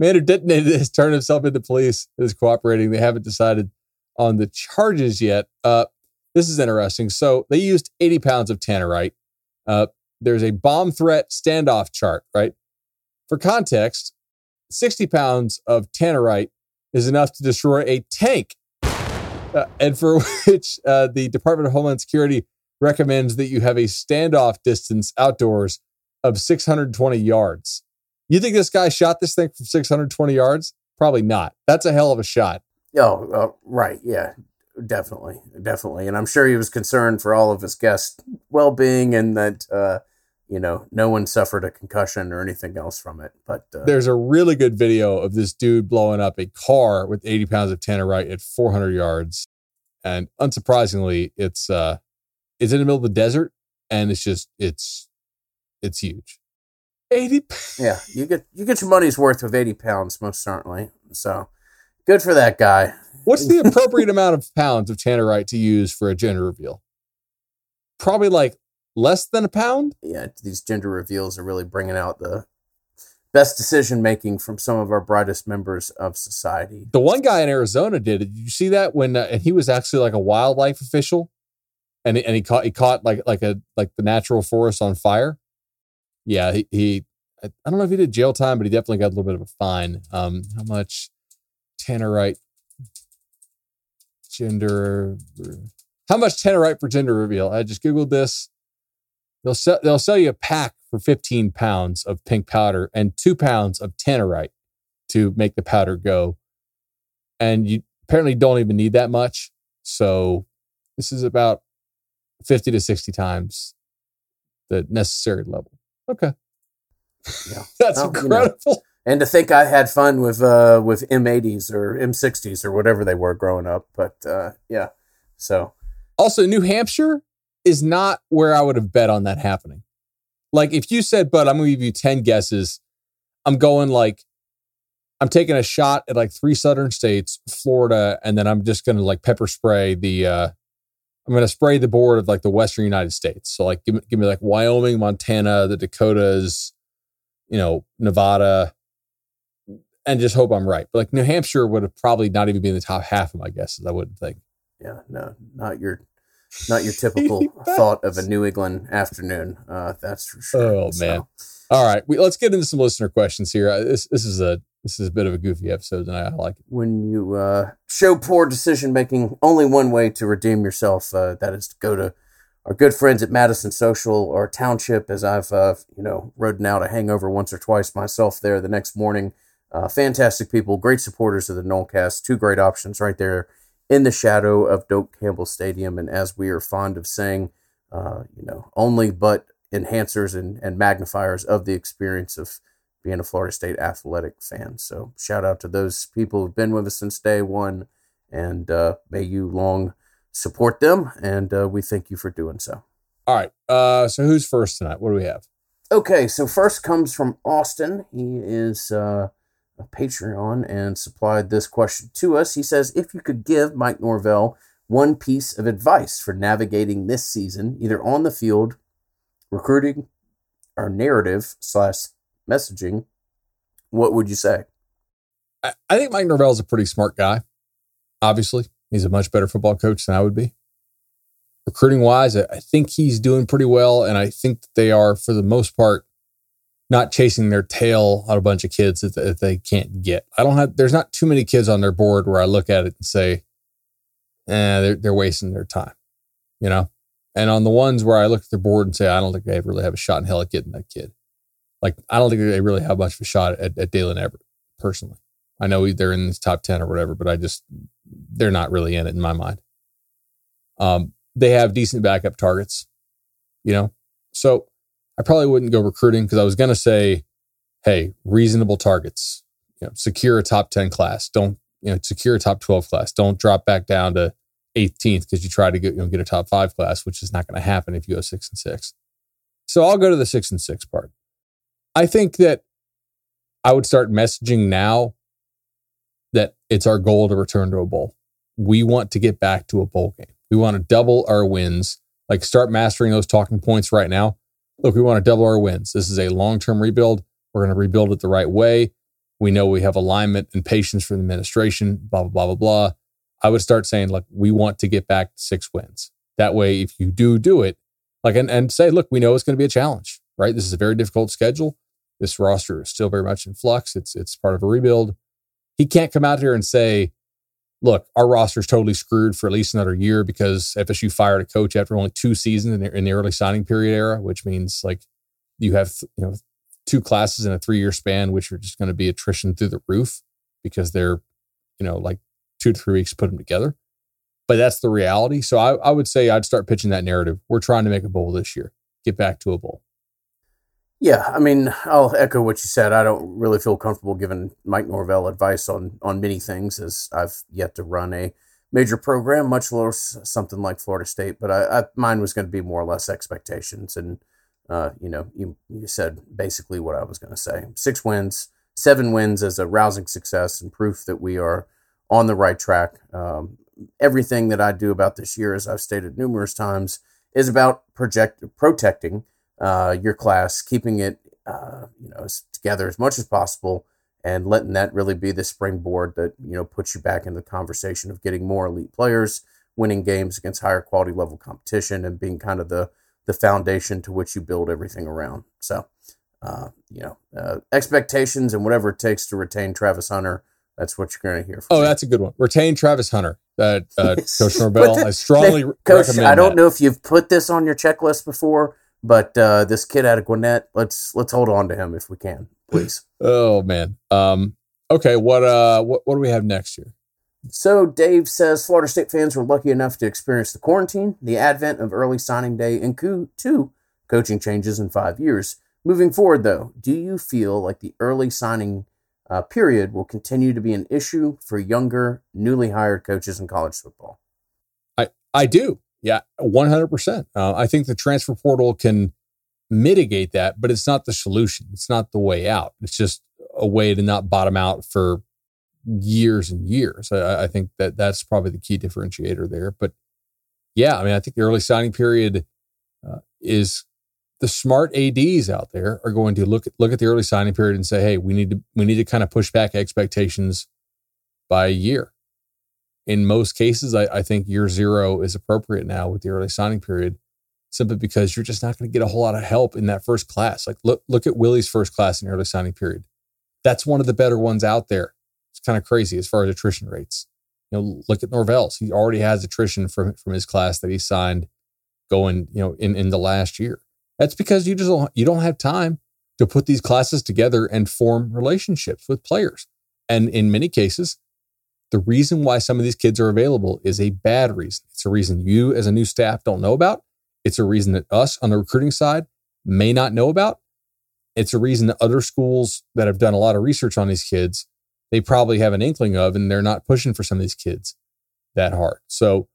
Man who detonated has turned himself into police is cooperating. They haven't decided on the charges yet. Uh, this is interesting. So they used 80 pounds of tannerite. Uh, there's a bomb threat standoff chart, right? For context, 60 pounds of tannerite is enough to destroy a tank uh, and for [LAUGHS] which uh, the Department of Homeland Security recommends that you have a standoff distance outdoors of 620 yards. You think this guy shot this thing from 620 yards? Probably not. That's a hell of a shot. Oh, uh, right. Yeah, definitely. Definitely. And I'm sure he was concerned for all of his guests' well being and that, uh, you know, no one suffered a concussion or anything else from it. But uh, there's a really good video of this dude blowing up a car with 80 pounds of tannerite at 400 yards, and unsurprisingly, it's uh, it's in the middle of the desert, and it's just it's it's huge. 80 yeah you get you get your money's worth with 80 pounds most certainly. So good for that guy. What's the [LAUGHS] appropriate amount of pounds of tannerite to use for a gender reveal? Probably like less than a pound? Yeah these gender reveals are really bringing out the best decision making from some of our brightest members of society. The one guy in arizona did it. Did you see that when uh, and he was actually like a wildlife official? And, and he caught he caught like like a like the natural forest on fire yeah, he, he I don't know if he did jail time, but he definitely got a little bit of a fine. Um, how much tannerite gender? How much tannerite for gender reveal? I just googled this. They'll sell they'll sell you a pack for 15 pounds of pink powder and two pounds of tannerite to make the powder go. And you apparently don't even need that much. So this is about 50 to 60 times the necessary level. Okay. Yeah. [LAUGHS] That's incredible. You know, and to think I had fun with uh with M80s or M60s or whatever they were growing up, but uh yeah. So also New Hampshire is not where I would have bet on that happening. Like if you said, "But I'm going to give you 10 guesses." I'm going like I'm taking a shot at like three southern states, Florida, and then I'm just going to like pepper spray the uh I'm going to spray the board of like the Western United States. So like, give me, give me like Wyoming, Montana, the Dakotas, you know, Nevada, and just hope I'm right. But like New Hampshire would have probably not even been in the top half of my guesses. I wouldn't think. Yeah, no, not your, not your typical [LAUGHS] thought of a New England afternoon. Uh, that's for sure. Oh so. man. All right, we, let's get into some listener questions here. Uh, this this is a this is a bit of a goofy episode, and I, like it. When you uh, show poor decision making, only one way to redeem yourself. Uh, that is to go to our good friends at Madison Social or Township, as I've uh, you know ridden out a hangover once or twice myself there the next morning. Uh, fantastic people, great supporters of the Nolecast. Two great options right there in the shadow of Doak Campbell Stadium, and as we are fond of saying, uh, you know, only but enhancers and, and magnifiers of the experience of being a Florida State athletic fan. So shout out to those people who've been with us since day one, and uh, may you long support them. And uh, we thank you for doing so. All right. Uh, so who's first tonight? What do we have? Okay, so first comes from Austin. He is uh, a Patreon and supplied this question to us. He says, "If you could give Mike Norvell one piece of advice for navigating this season, either on the field, recruiting, or narrative slash messaging, what would you say? I, I think Mike Norvell is a pretty smart guy. Obviously, he's a much better football coach than I would be. Recruiting wise, I think he's doing pretty well, and I think they are, for the most part, not chasing their tail on a bunch of kids that, that they can't get. I don't have. There's not too many kids on their board where I look at it and say, "Eh, they're they're wasting their time," you know. And on the ones where I look at their board and say, "I don't think they really have a shot in hell at getting that kid," like I don't think they really have much of a shot at, at Daylen Everette personally. I know they're in this top 10 or whatever, but I just, they're not really in it in my mind. Um, they have decent backup targets, you know? So I probably wouldn't go recruiting because I was to say, hey, reasonable targets, you know, secure a top 10 class. Don't, you know, secure a top 12 class. Don't drop back down to 18th because you try to get, you know, get a top five class, which is not going to happen if you go six and six. So I'll go to the six and six part. I think that I would start messaging now that it's our goal to return to a bowl. We want to get back to a bowl game. We want to double our wins, like start mastering those talking points right now. Look, we want to double our wins. This is a long term rebuild. We're going to rebuild it the right way. We know we have alignment and patience from the administration, blah, blah, blah, blah, blah. I would start saying, like, we want to get back to six wins. That way, if you do do it, like, and, and say, look, we know it's going to be a challenge, right? This is a very difficult schedule. This roster is still very much in flux. It's, it's part of a rebuild he can't come out here and say, look, our roster's totally screwed for at least another year because FSU fired a coach after only two seasons in the, in the early signing period era, which means like you have, you know, two classes in a three year span, which are just going to be attrition through the roof because they're, you know, like two to three weeks to put them together. But that's the reality. So I, I would say I'd start pitching that narrative. We're trying to make a bowl this year, get back to a bowl. Yeah, I mean, I'll echo what you said. I don't really feel comfortable giving Mike Norvell advice on on many things, as I've yet to run a major program, much less something like Florida State. But I, I mine was going to be more or less expectations, and uh, you know, you you said basically what I was going to say: six wins, seven wins as a rousing success and proof that we are on the right track. Um, everything that I do about this year, as I've stated numerous times, is about project protecting uh, your class, keeping it uh, you know together as much as possible, and letting that really be the springboard that you know puts you back into the conversation of getting more elite players, winning games against higher quality level competition, and being kind of the the foundation to which you build everything around. So, uh, you know, uh, expectations and whatever it takes to retain Travis Hunter. That's what you're going to hear. oh, me. that's a good one. Retain Travis Hunter. That uh, [LAUGHS] Coach Norvell. I strongly [LAUGHS] Coach. I don't that. know if you've put this on your checklist before, but uh, this kid out of Gwinnett, let's let's hold on to him if we can, please. [LAUGHS] oh man. Um, okay. What uh what what do we have next year? So Dave says Florida State fans were lucky enough to experience the quarantine, the advent of early signing day, and two coaching changes in five years. Moving forward, though, do you feel like the early signing uh, period will continue to be an issue for younger, newly hired coaches in college football? I I do. Yeah, 100%. Uh, I think the transfer portal can mitigate that, but it's not the solution. It's not the way out. It's just a way to not bottom out for years and years. I, I think that that's probably the key differentiator there. But yeah, I mean, I think the early signing period uh, is the smart ads out there are going to look at, look at the early signing period and say, hey, we need to we need to kind of push back expectations by a year in most cases, I, I, think year zero is appropriate now with the early signing period, simply because you're just not going to get a whole lot of help in that first class. Like look look at Willie's first class in early signing period. That's one of the better ones out there. It's kind of crazy as far as attrition rates. You know, look at Norvell's. He already has attrition from from his class that he signed going, you know, in, in the last year. That's because you just don't, you don't have time to put these classes together and form relationships with players. And in many cases, the reason why some of these kids are available is a bad reason. It's a reason you, as a new staff, don't know about. It's a reason that us on the recruiting side may not know about. It's a reason that other schools that have done a lot of research on these kids, they probably have an inkling of, and they're not pushing for some of these kids that hard. So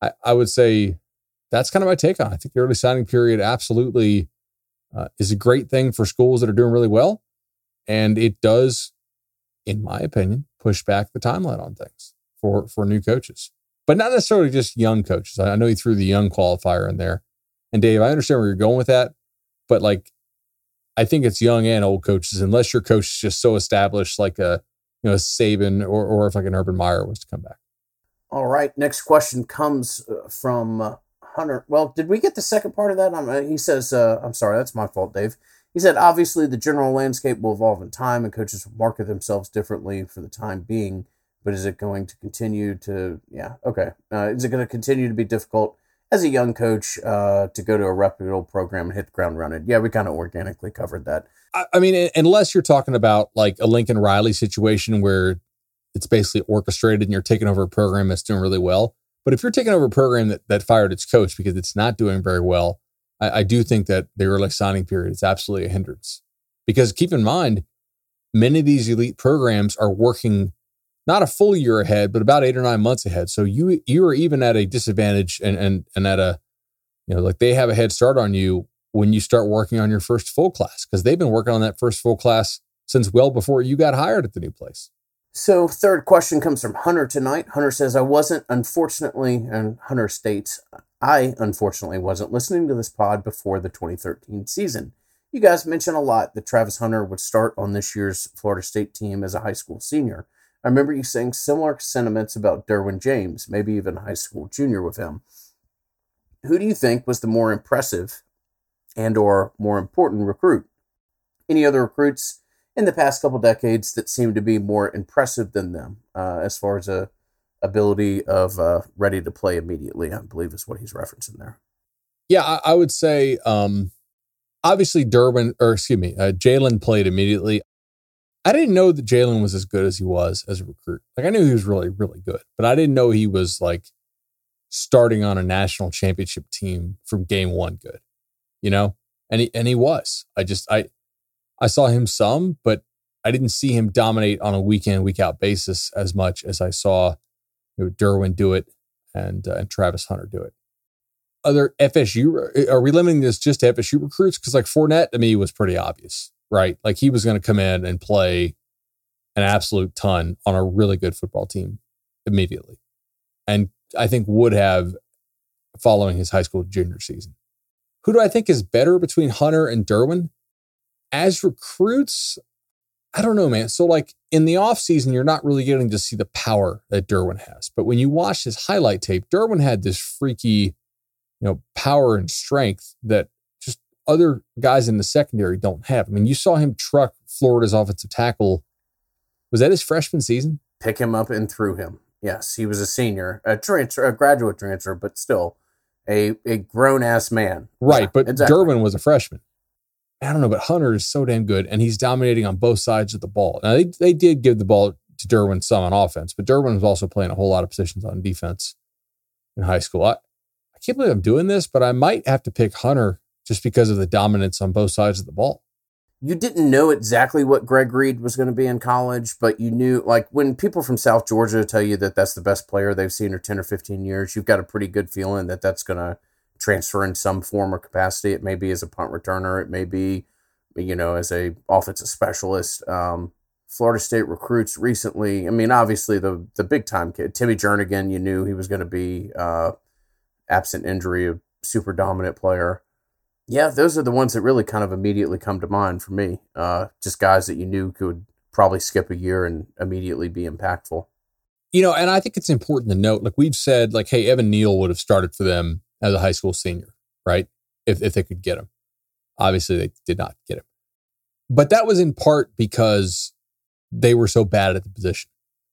I, I would say that's kind of my take on it. I think the early signing period absolutely uh, is a great thing for schools that are doing really well. And it does, in my opinion, push back the timeline on things for for new coaches. but not necessarily just young coaches. I know you threw the young qualifier in there. And Dave, I understand where you're going with that, but like, I think it's young and old coaches, unless your coach is just so established, like a you know a Saban or or if like an Urban Meyer was to come back. All right. Next question comes uh, from uh, Hunter. Well, did we get the second part of that? Um, uh, he says, uh, I'm sorry, that's my fault, Dave. He said, obviously, the general landscape will evolve in time and coaches will market themselves differently for the time being. But is it going to continue to, yeah, okay. Uh, is it going to continue to be difficult as a young coach uh, to go to a reputable program and hit the ground running? Yeah, we kind of organically covered that. I, I mean, unless you're talking about like a Lincoln Riley situation where it's basically orchestrated and you're taking over a program that's doing really well. But if you're taking over a program that, that fired its coach because it's not doing very well, I, I do think that the early signing period is absolutely a hindrance. Because keep in mind, many of these elite programs are working not a full year ahead, but about eight or nine months ahead. So you you are even at a disadvantage and and and at a you know like they have a head start on you when you start working on your first full class because they've been working on that first full class since well before you got hired at the new place. So, third question comes from Hunter tonight. Hunter says, I wasn't, unfortunately, and Hunter states, I unfortunately wasn't listening to this pod before the 2013 season. You guys mentioned a lot that Travis Hunter would start on this year's Florida State team as a high school senior. I remember you saying similar sentiments about Derwin James, maybe even high school junior with him. Who do you think was the more impressive and or more important recruit? Any other recruits in the past couple decades that seem to be more impressive than them uh, as far as a ability of uh, ready to play immediately. I believe is what he's referencing there. Yeah, I, I would say um, obviously Derwin or excuse me, uh, Jalen played immediately. I didn't know that Jalen was as good as he was as a recruit. Like I knew he was really, really good, but I didn't know he was like starting on a national championship team from game one good. You know, and he and he was. I just I I saw him some, but I didn't see him dominate on a week in, week out basis as much as I saw you know, Derwin do it and uh, and Travis Hunter do it. Other FSU are we limiting this just to FSU recruits? Because like Fournette to me was pretty obvious, right? Like he was going to come in and play an absolute ton on a really good football team immediately, and I think would have following his high school junior season. Who do I think is better between Hunter and Derwin? as recruits, I don't know, man. So like in the offseason, you're not really getting to see the power that Derwin has. But when you watch his highlight tape, Derwin had this freaky, you know, power and strength that just other guys in the secondary don't have. I mean, you saw him truck Florida's offensive tackle. Was that his freshman season? Pick him up and threw him. Yes, he was a senior, a transfer, a graduate transfer, but still a a grown ass man. Right, yeah, but exactly. Derwin was a freshman. I don't know, but Hunter is so damn good, and he's dominating on both sides of the ball. Now they they did give the ball to Derwin some on offense, but Derwin was also playing a whole lot of positions on defense in high school. I, I can't believe I'm doing this, but I might have to pick Hunter just because of the dominance on both sides of the ball. You didn't know exactly what Greg Reid was going to be in college, but you knew, like, when people from South Georgia tell you that that's the best player they've seen in 10 or 15 years, you've got a pretty good feeling that that's going to transfer in some form or capacity. It may be as a punt returner, it may be, you know, as a offensive specialist. Um, Florida State recruits recently. I mean, obviously the the big time kid, Timmy Jernigan, you knew he was going to be uh, absent injury, a super dominant player. Yeah, those are the ones that really kind of immediately come to mind for me. Uh, just guys that you knew could probably skip a year and immediately be impactful. You know, and I think it's important to note, like we've said, like, hey, Evan Neal would have started for them as a high school senior, right? If, if they could get him. Obviously, they did not get him. But that was in part because they were so bad at the position,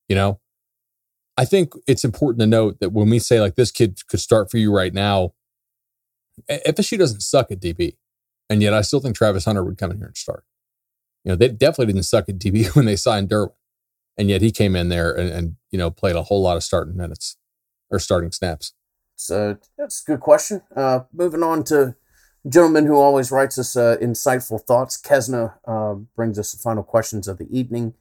you know? I think it's important to note that when we say like this kid could start for you right now, FSU doesn't suck at DB. And yet I still think Travis Hunter would come in here and start. You know, they definitely didn't suck at DB [LAUGHS] when they signed Derwin. And yet he came in there and, and you know, played a whole lot of starting minutes or starting snaps. So that's a good question. Uh, moving on to gentleman who always writes us uh, insightful thoughts, Kesna, uh, brings us the final questions of the evening.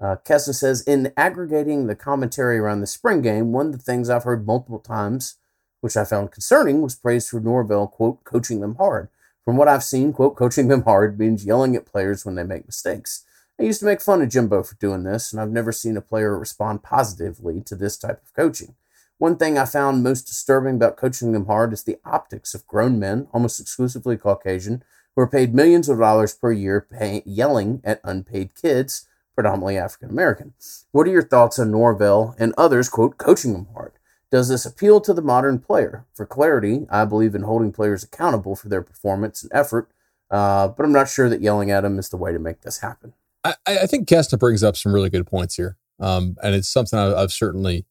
Uh, Kesna says, in aggregating the commentary around the spring game, one of the things I've heard multiple times, which I found concerning, was praise for Norvell, quote, coaching them hard. From what I've seen, quote, coaching them hard means yelling at players when they make mistakes. I used to make fun of Jimbo for doing this, and I've never seen a player respond positively to this type of coaching. One thing I found most disturbing about coaching them hard is the optics of grown men, almost exclusively Caucasian, who are paid millions of dollars per year pay, yelling at unpaid kids, predominantly African American. What are your thoughts on Norvell and others, quote, coaching them hard? Does this appeal to the modern player? For clarity, I believe in holding players accountable for their performance and effort, uh, but I'm not sure that yelling at them is the way to make this happen. I, I think Kesta brings up some really good points here. Um, and it's something I've, I've certainly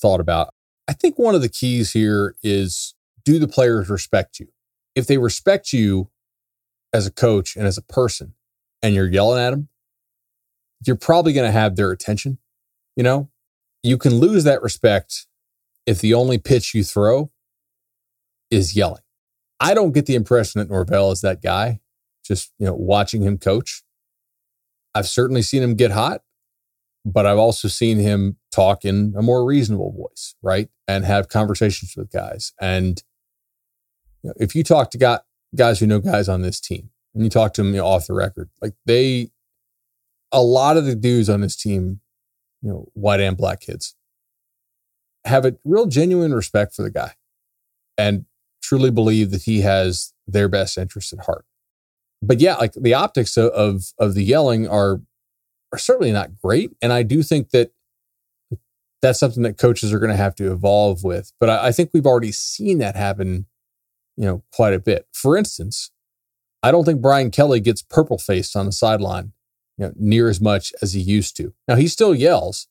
thought about. I think one of the keys here is do the players respect you? If they respect you as a coach and as a person and you're yelling at them, you're probably going to have their attention. You know, you can lose that respect if the only pitch you throw is yelling. I don't get the impression that Norvell is that guy. Just, you know, watching him coach. I've certainly seen him get hot, but I've also seen him talk in a more reasonable voice, right? And have conversations with guys. And you know, if you talk to guy, guys who know guys on this team and you talk to them you know, off the record, like they, a lot of the dudes on this team, you know, white and black kids, have a real genuine respect for the guy and truly believe that he has their best interest at heart but yeah, like the optics of, of, of the yelling are are certainly not great, and I do think that that's something that coaches are going to have to evolve with. But I, I think we've already seen that happen, you know, quite a bit. For instance, I don't think Brian Kelly gets purple faced on the sideline, you know, near as much as he used to. Now he still yells,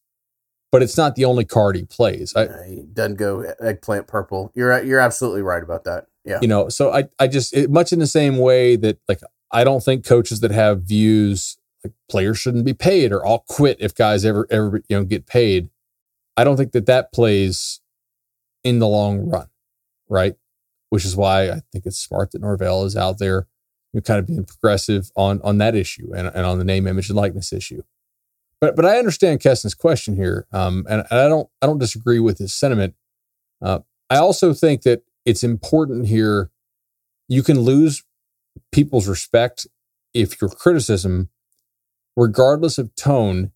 but it's not the only card he plays. I, he doesn't go eggplant purple. You're you're absolutely right about that. Yeah, you know, so I I just it, much in the same way that like I don't think coaches that have views like players shouldn't be paid or I'll quit if guys ever ever you know get paid. I don't think that that plays in the long run, right? Which is why I think it's smart that Norvell is out there, you kind of being progressive on on that issue and, and on the name, image, and likeness issue. But but I understand Keston's question here, um, and, and I don't I don't disagree with his sentiment. Uh, I also think that it's important here. You can lose people's respect if your criticism, regardless of tone,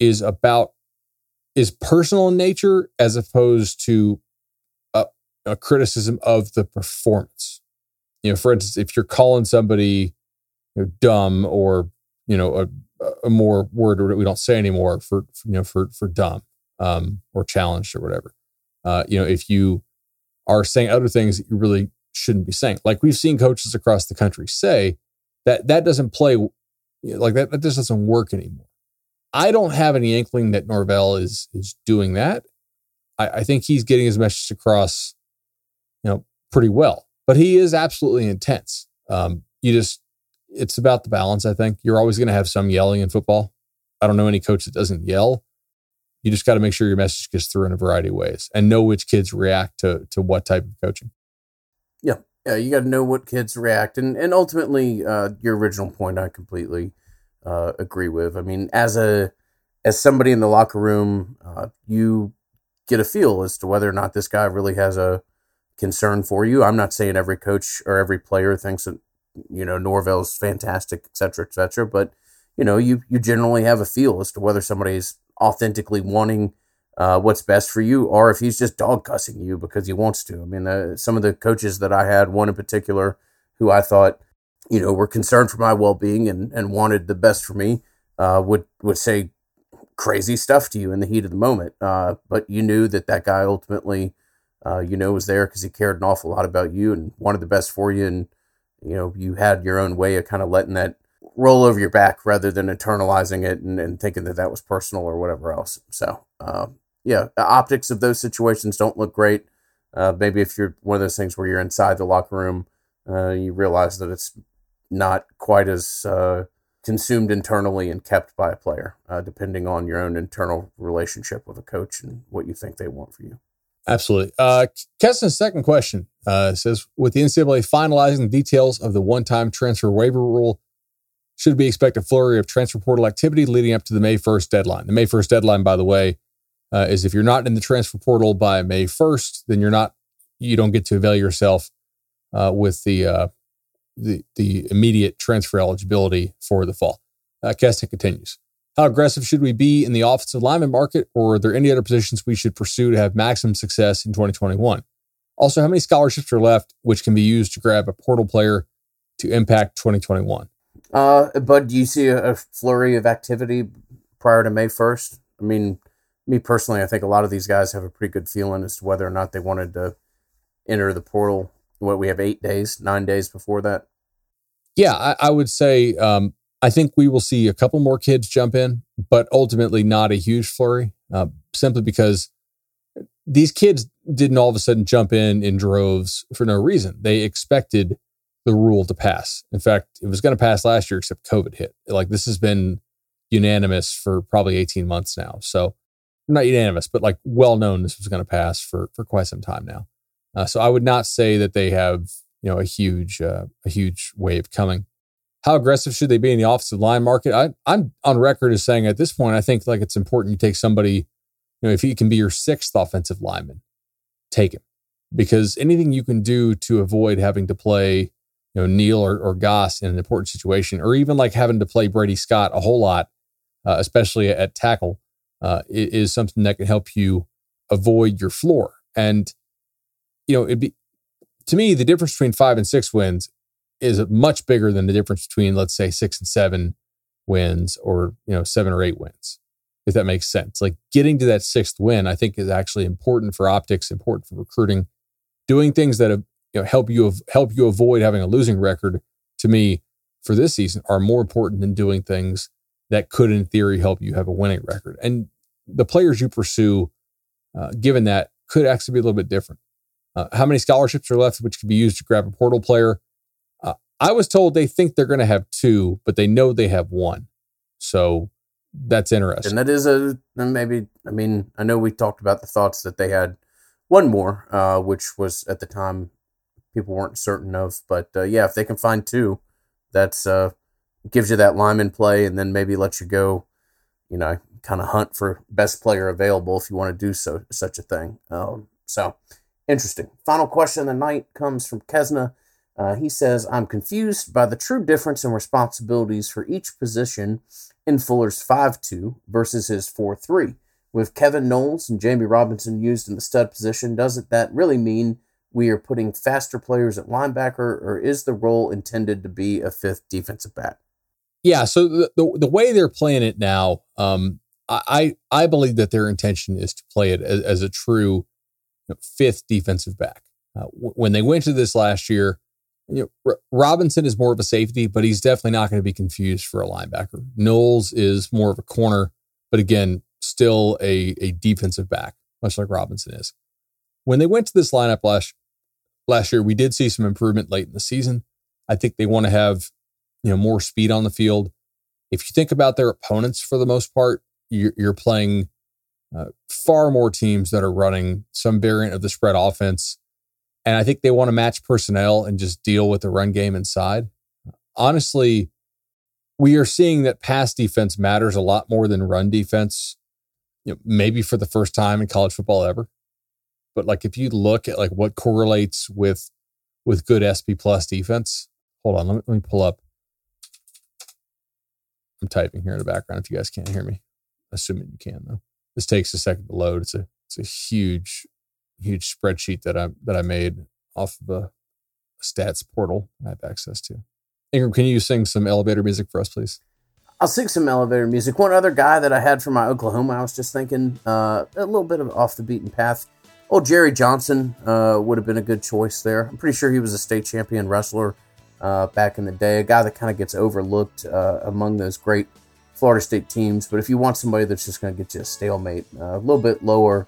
is about is personal in nature as opposed to a, a criticism of the performance. You know, for instance, if you're calling somebody you know, dumb or you know a, a more word that we don't say anymore for, for you know for for dumb um, or challenged or whatever. Uh, you know, if you are saying other things that you really shouldn't be saying. Like we've seen coaches across the country say that that doesn't play like that. That just doesn't work anymore. I don't have any inkling that Norvell is is doing that. I, I think he's getting his message across, you know, pretty well. But he is absolutely intense. Um, you just it's about the balance. I think you're always going to have some yelling in football. I don't know any coach that doesn't yell. You just got to make sure your message gets through in a variety of ways and know which kids react to to what type of coaching. Yeah, yeah, you got to know what kids react, and and ultimately, uh, your original point, I completely uh, agree with. I mean, as a as somebody in the locker room, uh, you get a feel as to whether or not this guy really has a concern for you. I'm not saying every coach or every player thinks that you know Norvell's fantastic, et cetera, et cetera, but you know, you you generally have a feel as to whether somebody's authentically wanting uh, what's best for you, or if he's just dog cussing you because he wants to. I mean, uh, some of the coaches that I had, one in particular, who I thought, you know, were concerned for my well being and, and wanted the best for me, uh, would would say crazy stuff to you in the heat of the moment. Uh, but you knew that that guy ultimately, uh, you know, was there because he cared an awful lot about you and wanted the best for you, and you know, you had your own way of kind of letting that roll over your back rather than internalizing it and, and thinking that that was personal or whatever else. So, uh, yeah, the optics of those situations don't look great. Uh, maybe if you're one of those things where you're inside the locker room, uh, you realize that it's not quite as uh, consumed internally and kept by a player, uh, depending on your own internal relationship with a coach and what you think they want for you. Absolutely. Uh, Keston's second question uh, says With the NCAA finalizing the details of the one time transfer waiver rule, should we expect a flurry of transfer portal activity leading up to the May 1st deadline? The May 1st deadline, by the way, uh, is if you're not in the transfer portal by May 1st, then you're not, you don't get to avail yourself uh, with the, uh, the, the immediate transfer eligibility for the fall. Uh, Keston continues. How aggressive should we be in the offensive lineman market, or are there any other positions we should pursue to have maximum success in 2021? Also, how many scholarships are left which can be used to grab a portal player to impact 2021? Uh, but do you see a, a flurry of activity prior to May 1st? I mean, me personally, I think a lot of these guys have a pretty good feeling as to whether or not they wanted to enter the portal. What we have eight days, nine days before that. Yeah, I, I would say um, I think we will see a couple more kids jump in, but ultimately not a huge flurry, uh, simply because these kids didn't all of a sudden jump in in droves for no reason. They expected the rule to pass. In fact, it was going to pass last year, except COVID hit. Like this has been unanimous for probably 18 months now. So not unanimous, but like well known this was going to pass for for quite some time now. Uh, so I would not say that they have you know a huge uh, a huge wave coming. How aggressive should they be in the offensive line market? I, I'm on record as saying at this point, I think like it's important you take somebody, you know, if he can be your sixth offensive lineman, take him because anything you can do to avoid having to play, you know, Neal or, or Goss in an important situation, or even like having to play Brady Scott a whole lot, uh, especially at tackle, uh, is something that can help you avoid your floor. And you know, it'd be to me the difference between five and six wins is much bigger than the difference between let's say six and seven wins or you know seven or eight wins if that makes sense. Like getting to that sixth win i think is actually important for optics important for recruiting. Doing things that have, you know help you help you avoid having a losing record to me for this season are more important than doing things that could in theory help you have a winning record. And the players you pursue uh, given that could actually be a little bit different uh, how many scholarships are left which could be used to grab a portal player I was told they think they're going to have two, but they know they have one. So that's interesting. And that is a maybe. I mean, I know we talked about the thoughts that they had one more, uh, which was at the time people weren't certain of. But uh, yeah, if they can find two, that's uh, gives you that lineman play, and then maybe let you go. You know, kind of hunt for best player available if you want to do so such a thing. Um, so interesting. Final question of the night comes from Kesna. Uh, he says, I'm confused by the true difference in responsibilities for each position in Fuller's 5 2 versus his 4 3. With Kevin Knowles and Jamie Robinson used in the stud position, doesn't that really mean we are putting faster players at linebacker, or is the role intended to be a fifth defensive back? Yeah, so the, the, the way they're playing it now, um, I, I believe that their intention is to play it as, as a true you know, fifth defensive back. Uh, w- when they went to this last year, you know, R- Robinson is more of a safety, but he's definitely not going to be confused for a linebacker. Knowles is more of a corner, but again, still a, a defensive back, much like Robinson is. When they went to this lineup last last year, we did see some improvement late in the season. I think they want to have you know more speed on the field. If you think about their opponents, for the most part, you're, playing uh, far more teams that are running some variant of the spread offense and I think they want to match personnel and just deal with the run game inside. Honestly, we are seeing that pass defense matters a lot more than run defense. You know, maybe for the first time in college football ever. But like if you look at like what correlates with with good SP plus defense, hold on, let me, let me pull up. I'm typing here in the background if you guys can't hear me. Assuming you can though. This takes a second to load. It's a it's a huge huge spreadsheet that I that I made off of a stats portal I have access to. Ingram, can you sing some elevator music for us, please? I'll sing some elevator music. One other guy that I had from my Oklahoma, I was just thinking uh, a little bit of off the beaten path. Oh, Jerry Johnson uh, would have been a good choice there. I'm pretty sure he was a state champion wrestler uh, back in the day, a guy that kind of gets overlooked uh, among those great Florida State teams. But if you want somebody that's just going to get you a stalemate, uh, a little bit lower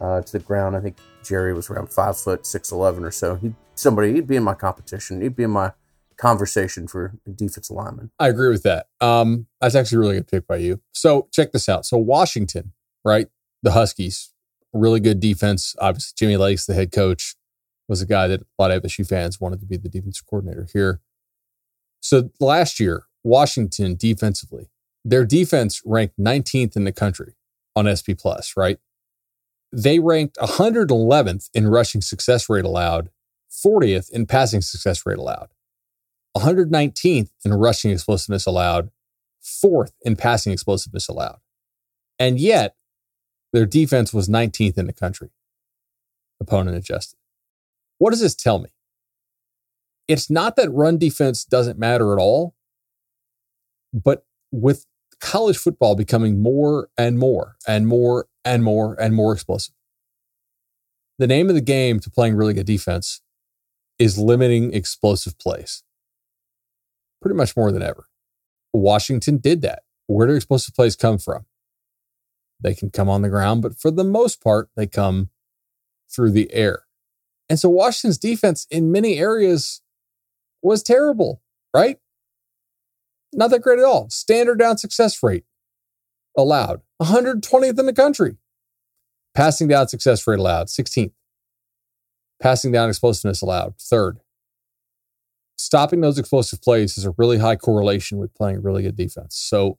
uh, to the ground. I think Jerry was around five foot six eleven or so. He somebody he'd be in my competition. He'd be in my conversation for defensive lineman. I agree with that. Um, that's actually a really good pick by you. So check this out. So Washington, right? The Huskies, really good defense. Obviously, Jimmy Lakes, the head coach, was a guy that a lot of FSU fans wanted to be the defensive coordinator here. So last year, Washington defensively, their defense ranked 19th in the country on SP Plus, right? they ranked 111th in rushing success rate allowed, 40th in passing success rate allowed, 119th in rushing explosiveness allowed, fourth in passing explosiveness allowed. And yet, their defense was 19th in the country, opponent adjusted. What does this tell me? It's not that run defense doesn't matter at all, but with college football becoming more and more and more and more and more explosive, the name of the game to playing really good defense is limiting explosive plays pretty much more than ever. Washington did that. Where do explosive plays come from? They can come on the ground, but for the most part, they come through the air. And so Washington's defense in many areas was terrible, right? Not that great at all. Standard down success rate allowed 120th in the country. Passing down success rate allowed 16th. Passing down explosiveness allowed third stopping those explosive plays is a really high correlation with playing really good defense. So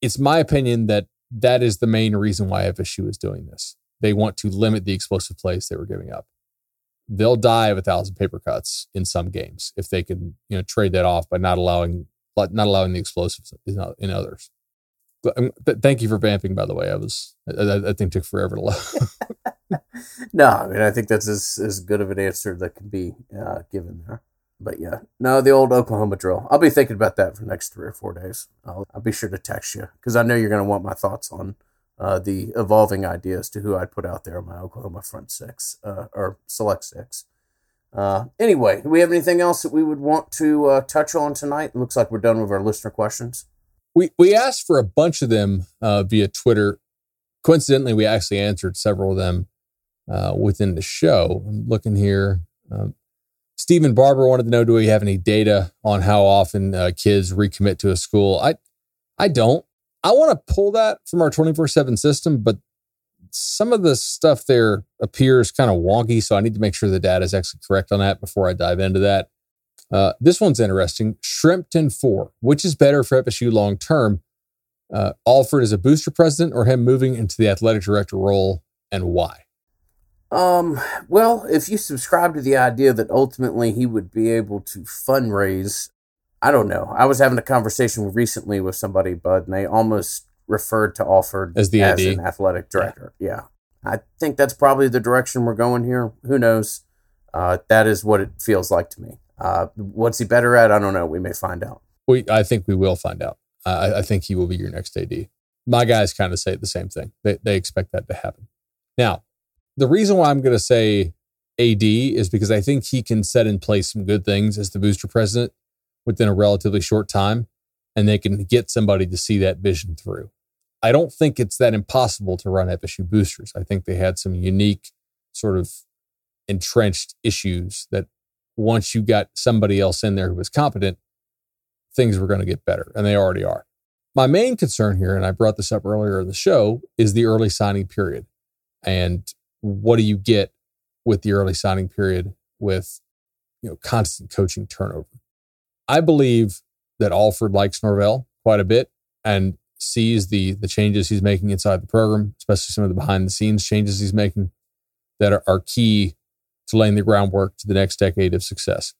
it's my opinion that that is the main reason why FSU is doing this. They want to limit the explosive plays they were giving up. They'll die of a thousand paper cuts in some games if they can, you know, trade that off by not allowing not allowing the explosives in others. Um, thank you for vamping, by the way. I was, I, I think, took forever to load. [LAUGHS] no, I mean, I think that's as, as good of an answer that can be uh, given there. But yeah, no, the old Oklahoma drill. I'll be thinking about that for the next three or four days. I'll, I'll be sure to text you because I know you're going to want my thoughts on uh, the evolving ideas to who I'd put out there on my Oklahoma front six uh, or select six. Uh, anyway, do we have anything else that we would want to uh, touch on tonight? It looks like we're done with our listener questions. We we asked for a bunch of them uh, via Twitter. Coincidentally, we actually answered several of them uh, within the show. I'm looking here. Um, Stephen Barber wanted to know: Do we have any data on how often kids recommit to a school? I, I don't. I want to pull that from our twenty four seven system, but some of the stuff there appears kind of wonky. So I need to make sure the data is actually correct on that before I dive into that. Uh, this one's interesting. Shrimpton four. Which is better for FSU long term? Uh, Alford as a booster president or him moving into the athletic director role, and why? Um, well, if you subscribe to the idea that ultimately he would be able to fundraise, I don't know. I was having a conversation recently with somebody, Bud, and they almost referred to Alford as the as an athletic director. Yeah. yeah. I think that's probably the direction we're going here. Who knows? Uh, that is what it feels like to me. Uh, what's he better at? I don't know. We may find out. We, I think we will find out. I, I think he will be your next AD. My guys kind of say the same thing. They, they expect that to happen. Now, the reason why I'm going to say AD is because I think he can set in place some good things as the booster president within a relatively short time, and they can get somebody to see that vision through. I don't think it's that impossible to run FSU boosters. I think they had some unique sort of entrenched issues that once you got somebody else in there who was competent, things were going to get better, and they already are. My main concern here, and I brought this up earlier in the show, is the early signing period. And what do you get with the early signing period with you know constant coaching turnover? I believe that Alford likes Norvell quite a bit and sees the the changes he's making inside the program, especially some of the behind the scenes changes he's making that are, are key to laying the groundwork to the next decade of success.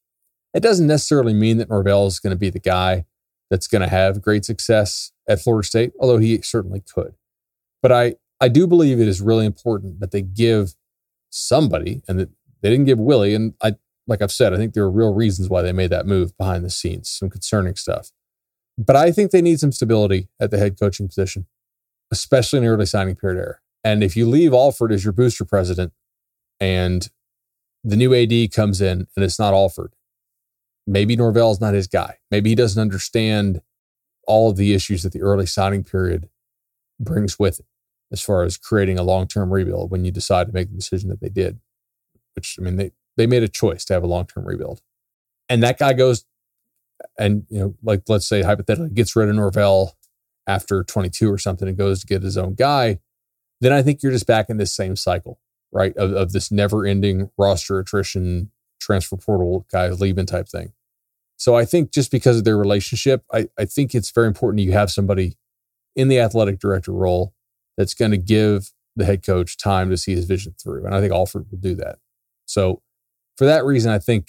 It doesn't necessarily mean that Norvell is going to be the guy that's going to have great success at Florida State, although he certainly could. But I I do believe it is really important that they give somebody, and that they didn't give Willie. And I, like I've said, I think there are real reasons why they made that move behind the scenes, some concerning stuff. But I think they need some stability at the head coaching position, especially in the early signing period era. And if you leave Alford as your booster president and the new AD comes in and it's not Alford, maybe Norvell's not his guy. Maybe he doesn't understand all of the issues that the early signing period brings with it as far as creating a long term rebuild when you decide to make the decision that they did, which I mean, they, they made a choice to have a long term rebuild. And that guy goes and, you know, like let's say hypothetically gets rid of Norvell after 22 or something and goes to get his own guy, then I think you're just back in this same cycle, right? Of, of this never ending roster attrition, transfer portal guys leaving type thing. So I think just because of their relationship, I, I think it's very important you have somebody in the athletic director role that's going to give the head coach time to see his vision through. And I think Alford will do that. So for that reason, I think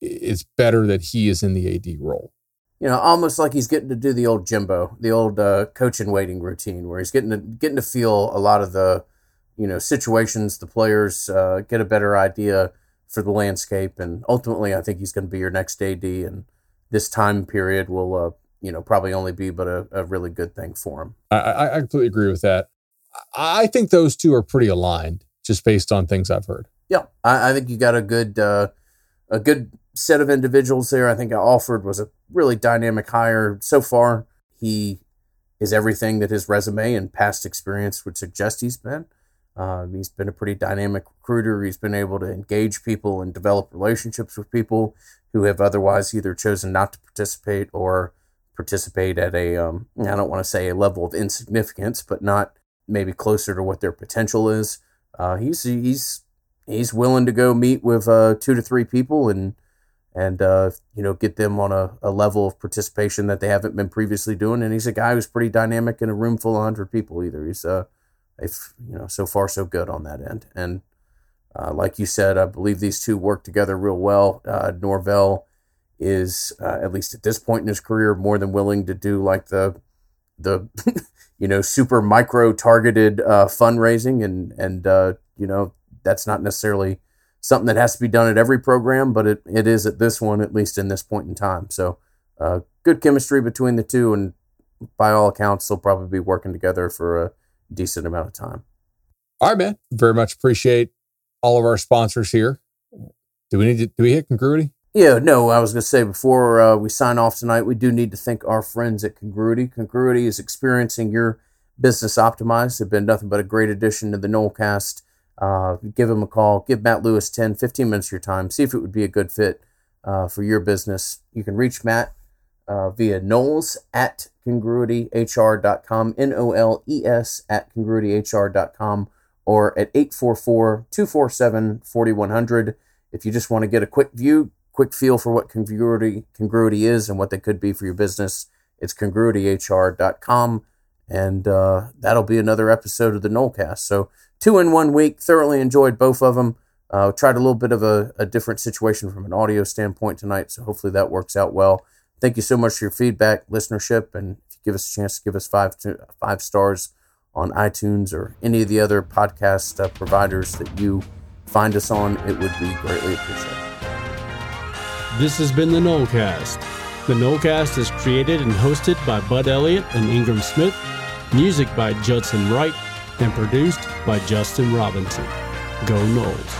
it's better that he is in the AD role. you know, almost like he's getting to do the old Jimbo, the old uh, coach and waiting routine, where he's getting to getting to feel a lot of the, you know, situations. The players uh, get a better idea for the landscape, and ultimately, I think he's going to be your next AD, and this time period will, uh, you know, probably only be but a, a really good thing for him. I, I completely agree with that. I think those two are pretty aligned, just based on things I've heard. Yeah, I, I think you got a good uh, a good set of individuals there. I think Alford was a really dynamic hire so far. He is everything that his resume and past experience would suggest he's been. Uh, he's been a pretty dynamic recruiter. He's been able to engage people and develop relationships with people who have otherwise either chosen not to participate or participate at a um, I don't want to say a level of insignificance, but not maybe closer to what their potential is. Uh, he's he's he's willing to go meet with uh, two to three people and and uh, you know get them on a, a level of participation that they haven't been previously doing. And he's a guy who's pretty dynamic in a room full of hundred people. Either he's uh, if you know so far so good on that end. And uh, like you said, I believe these two work together real well. Uh, Norvell is uh, at least at this point in his career more than willing to do like the the [LAUGHS] you know super micro targeted uh, fundraising and and uh, you know that's not necessarily something that has to be done at every program, but it, it is at this one, at least in this point in time. So, uh, good chemistry between the two, and by all accounts, they'll probably be working together for a decent amount of time. All right, man. Very much appreciate all of our sponsors here. Do we need to do we hit congruity? Yeah, no, I was going to say before uh, we sign off tonight, we do need to thank our friends at Congruity. Congruity is experiencing your business optimized. They've been nothing but a great addition to the Nolecast uh, give him a call. Give Matt Lewis 10, 15 minutes of your time. See if it would be a good fit uh, for your business. You can reach Matt uh, via Noles at congruityhr.com, N O L E S at congruityhr.com, or at 844 247 4100. If you just want to get a quick view, quick feel for what congruity, congruity is and what they could be for your business, it's congruityhr.com. And uh, that'll be another episode of the Nolecast. So, two in one week. Thoroughly enjoyed both of them. Uh, tried a little bit of a, a, different situation from an audio standpoint tonight, so hopefully that works out well. Thank you so much for your feedback, listenership, and if you give us a chance to give us five to, five stars on iTunes or any of the other podcast uh, providers that you find us on, it would be greatly appreciated. This has been the Nolecast. The Nolecast is created and hosted by Bud Elliott and Ingram Smith. Music by Judson Wright and produced by Justin Robinson. Go Noles.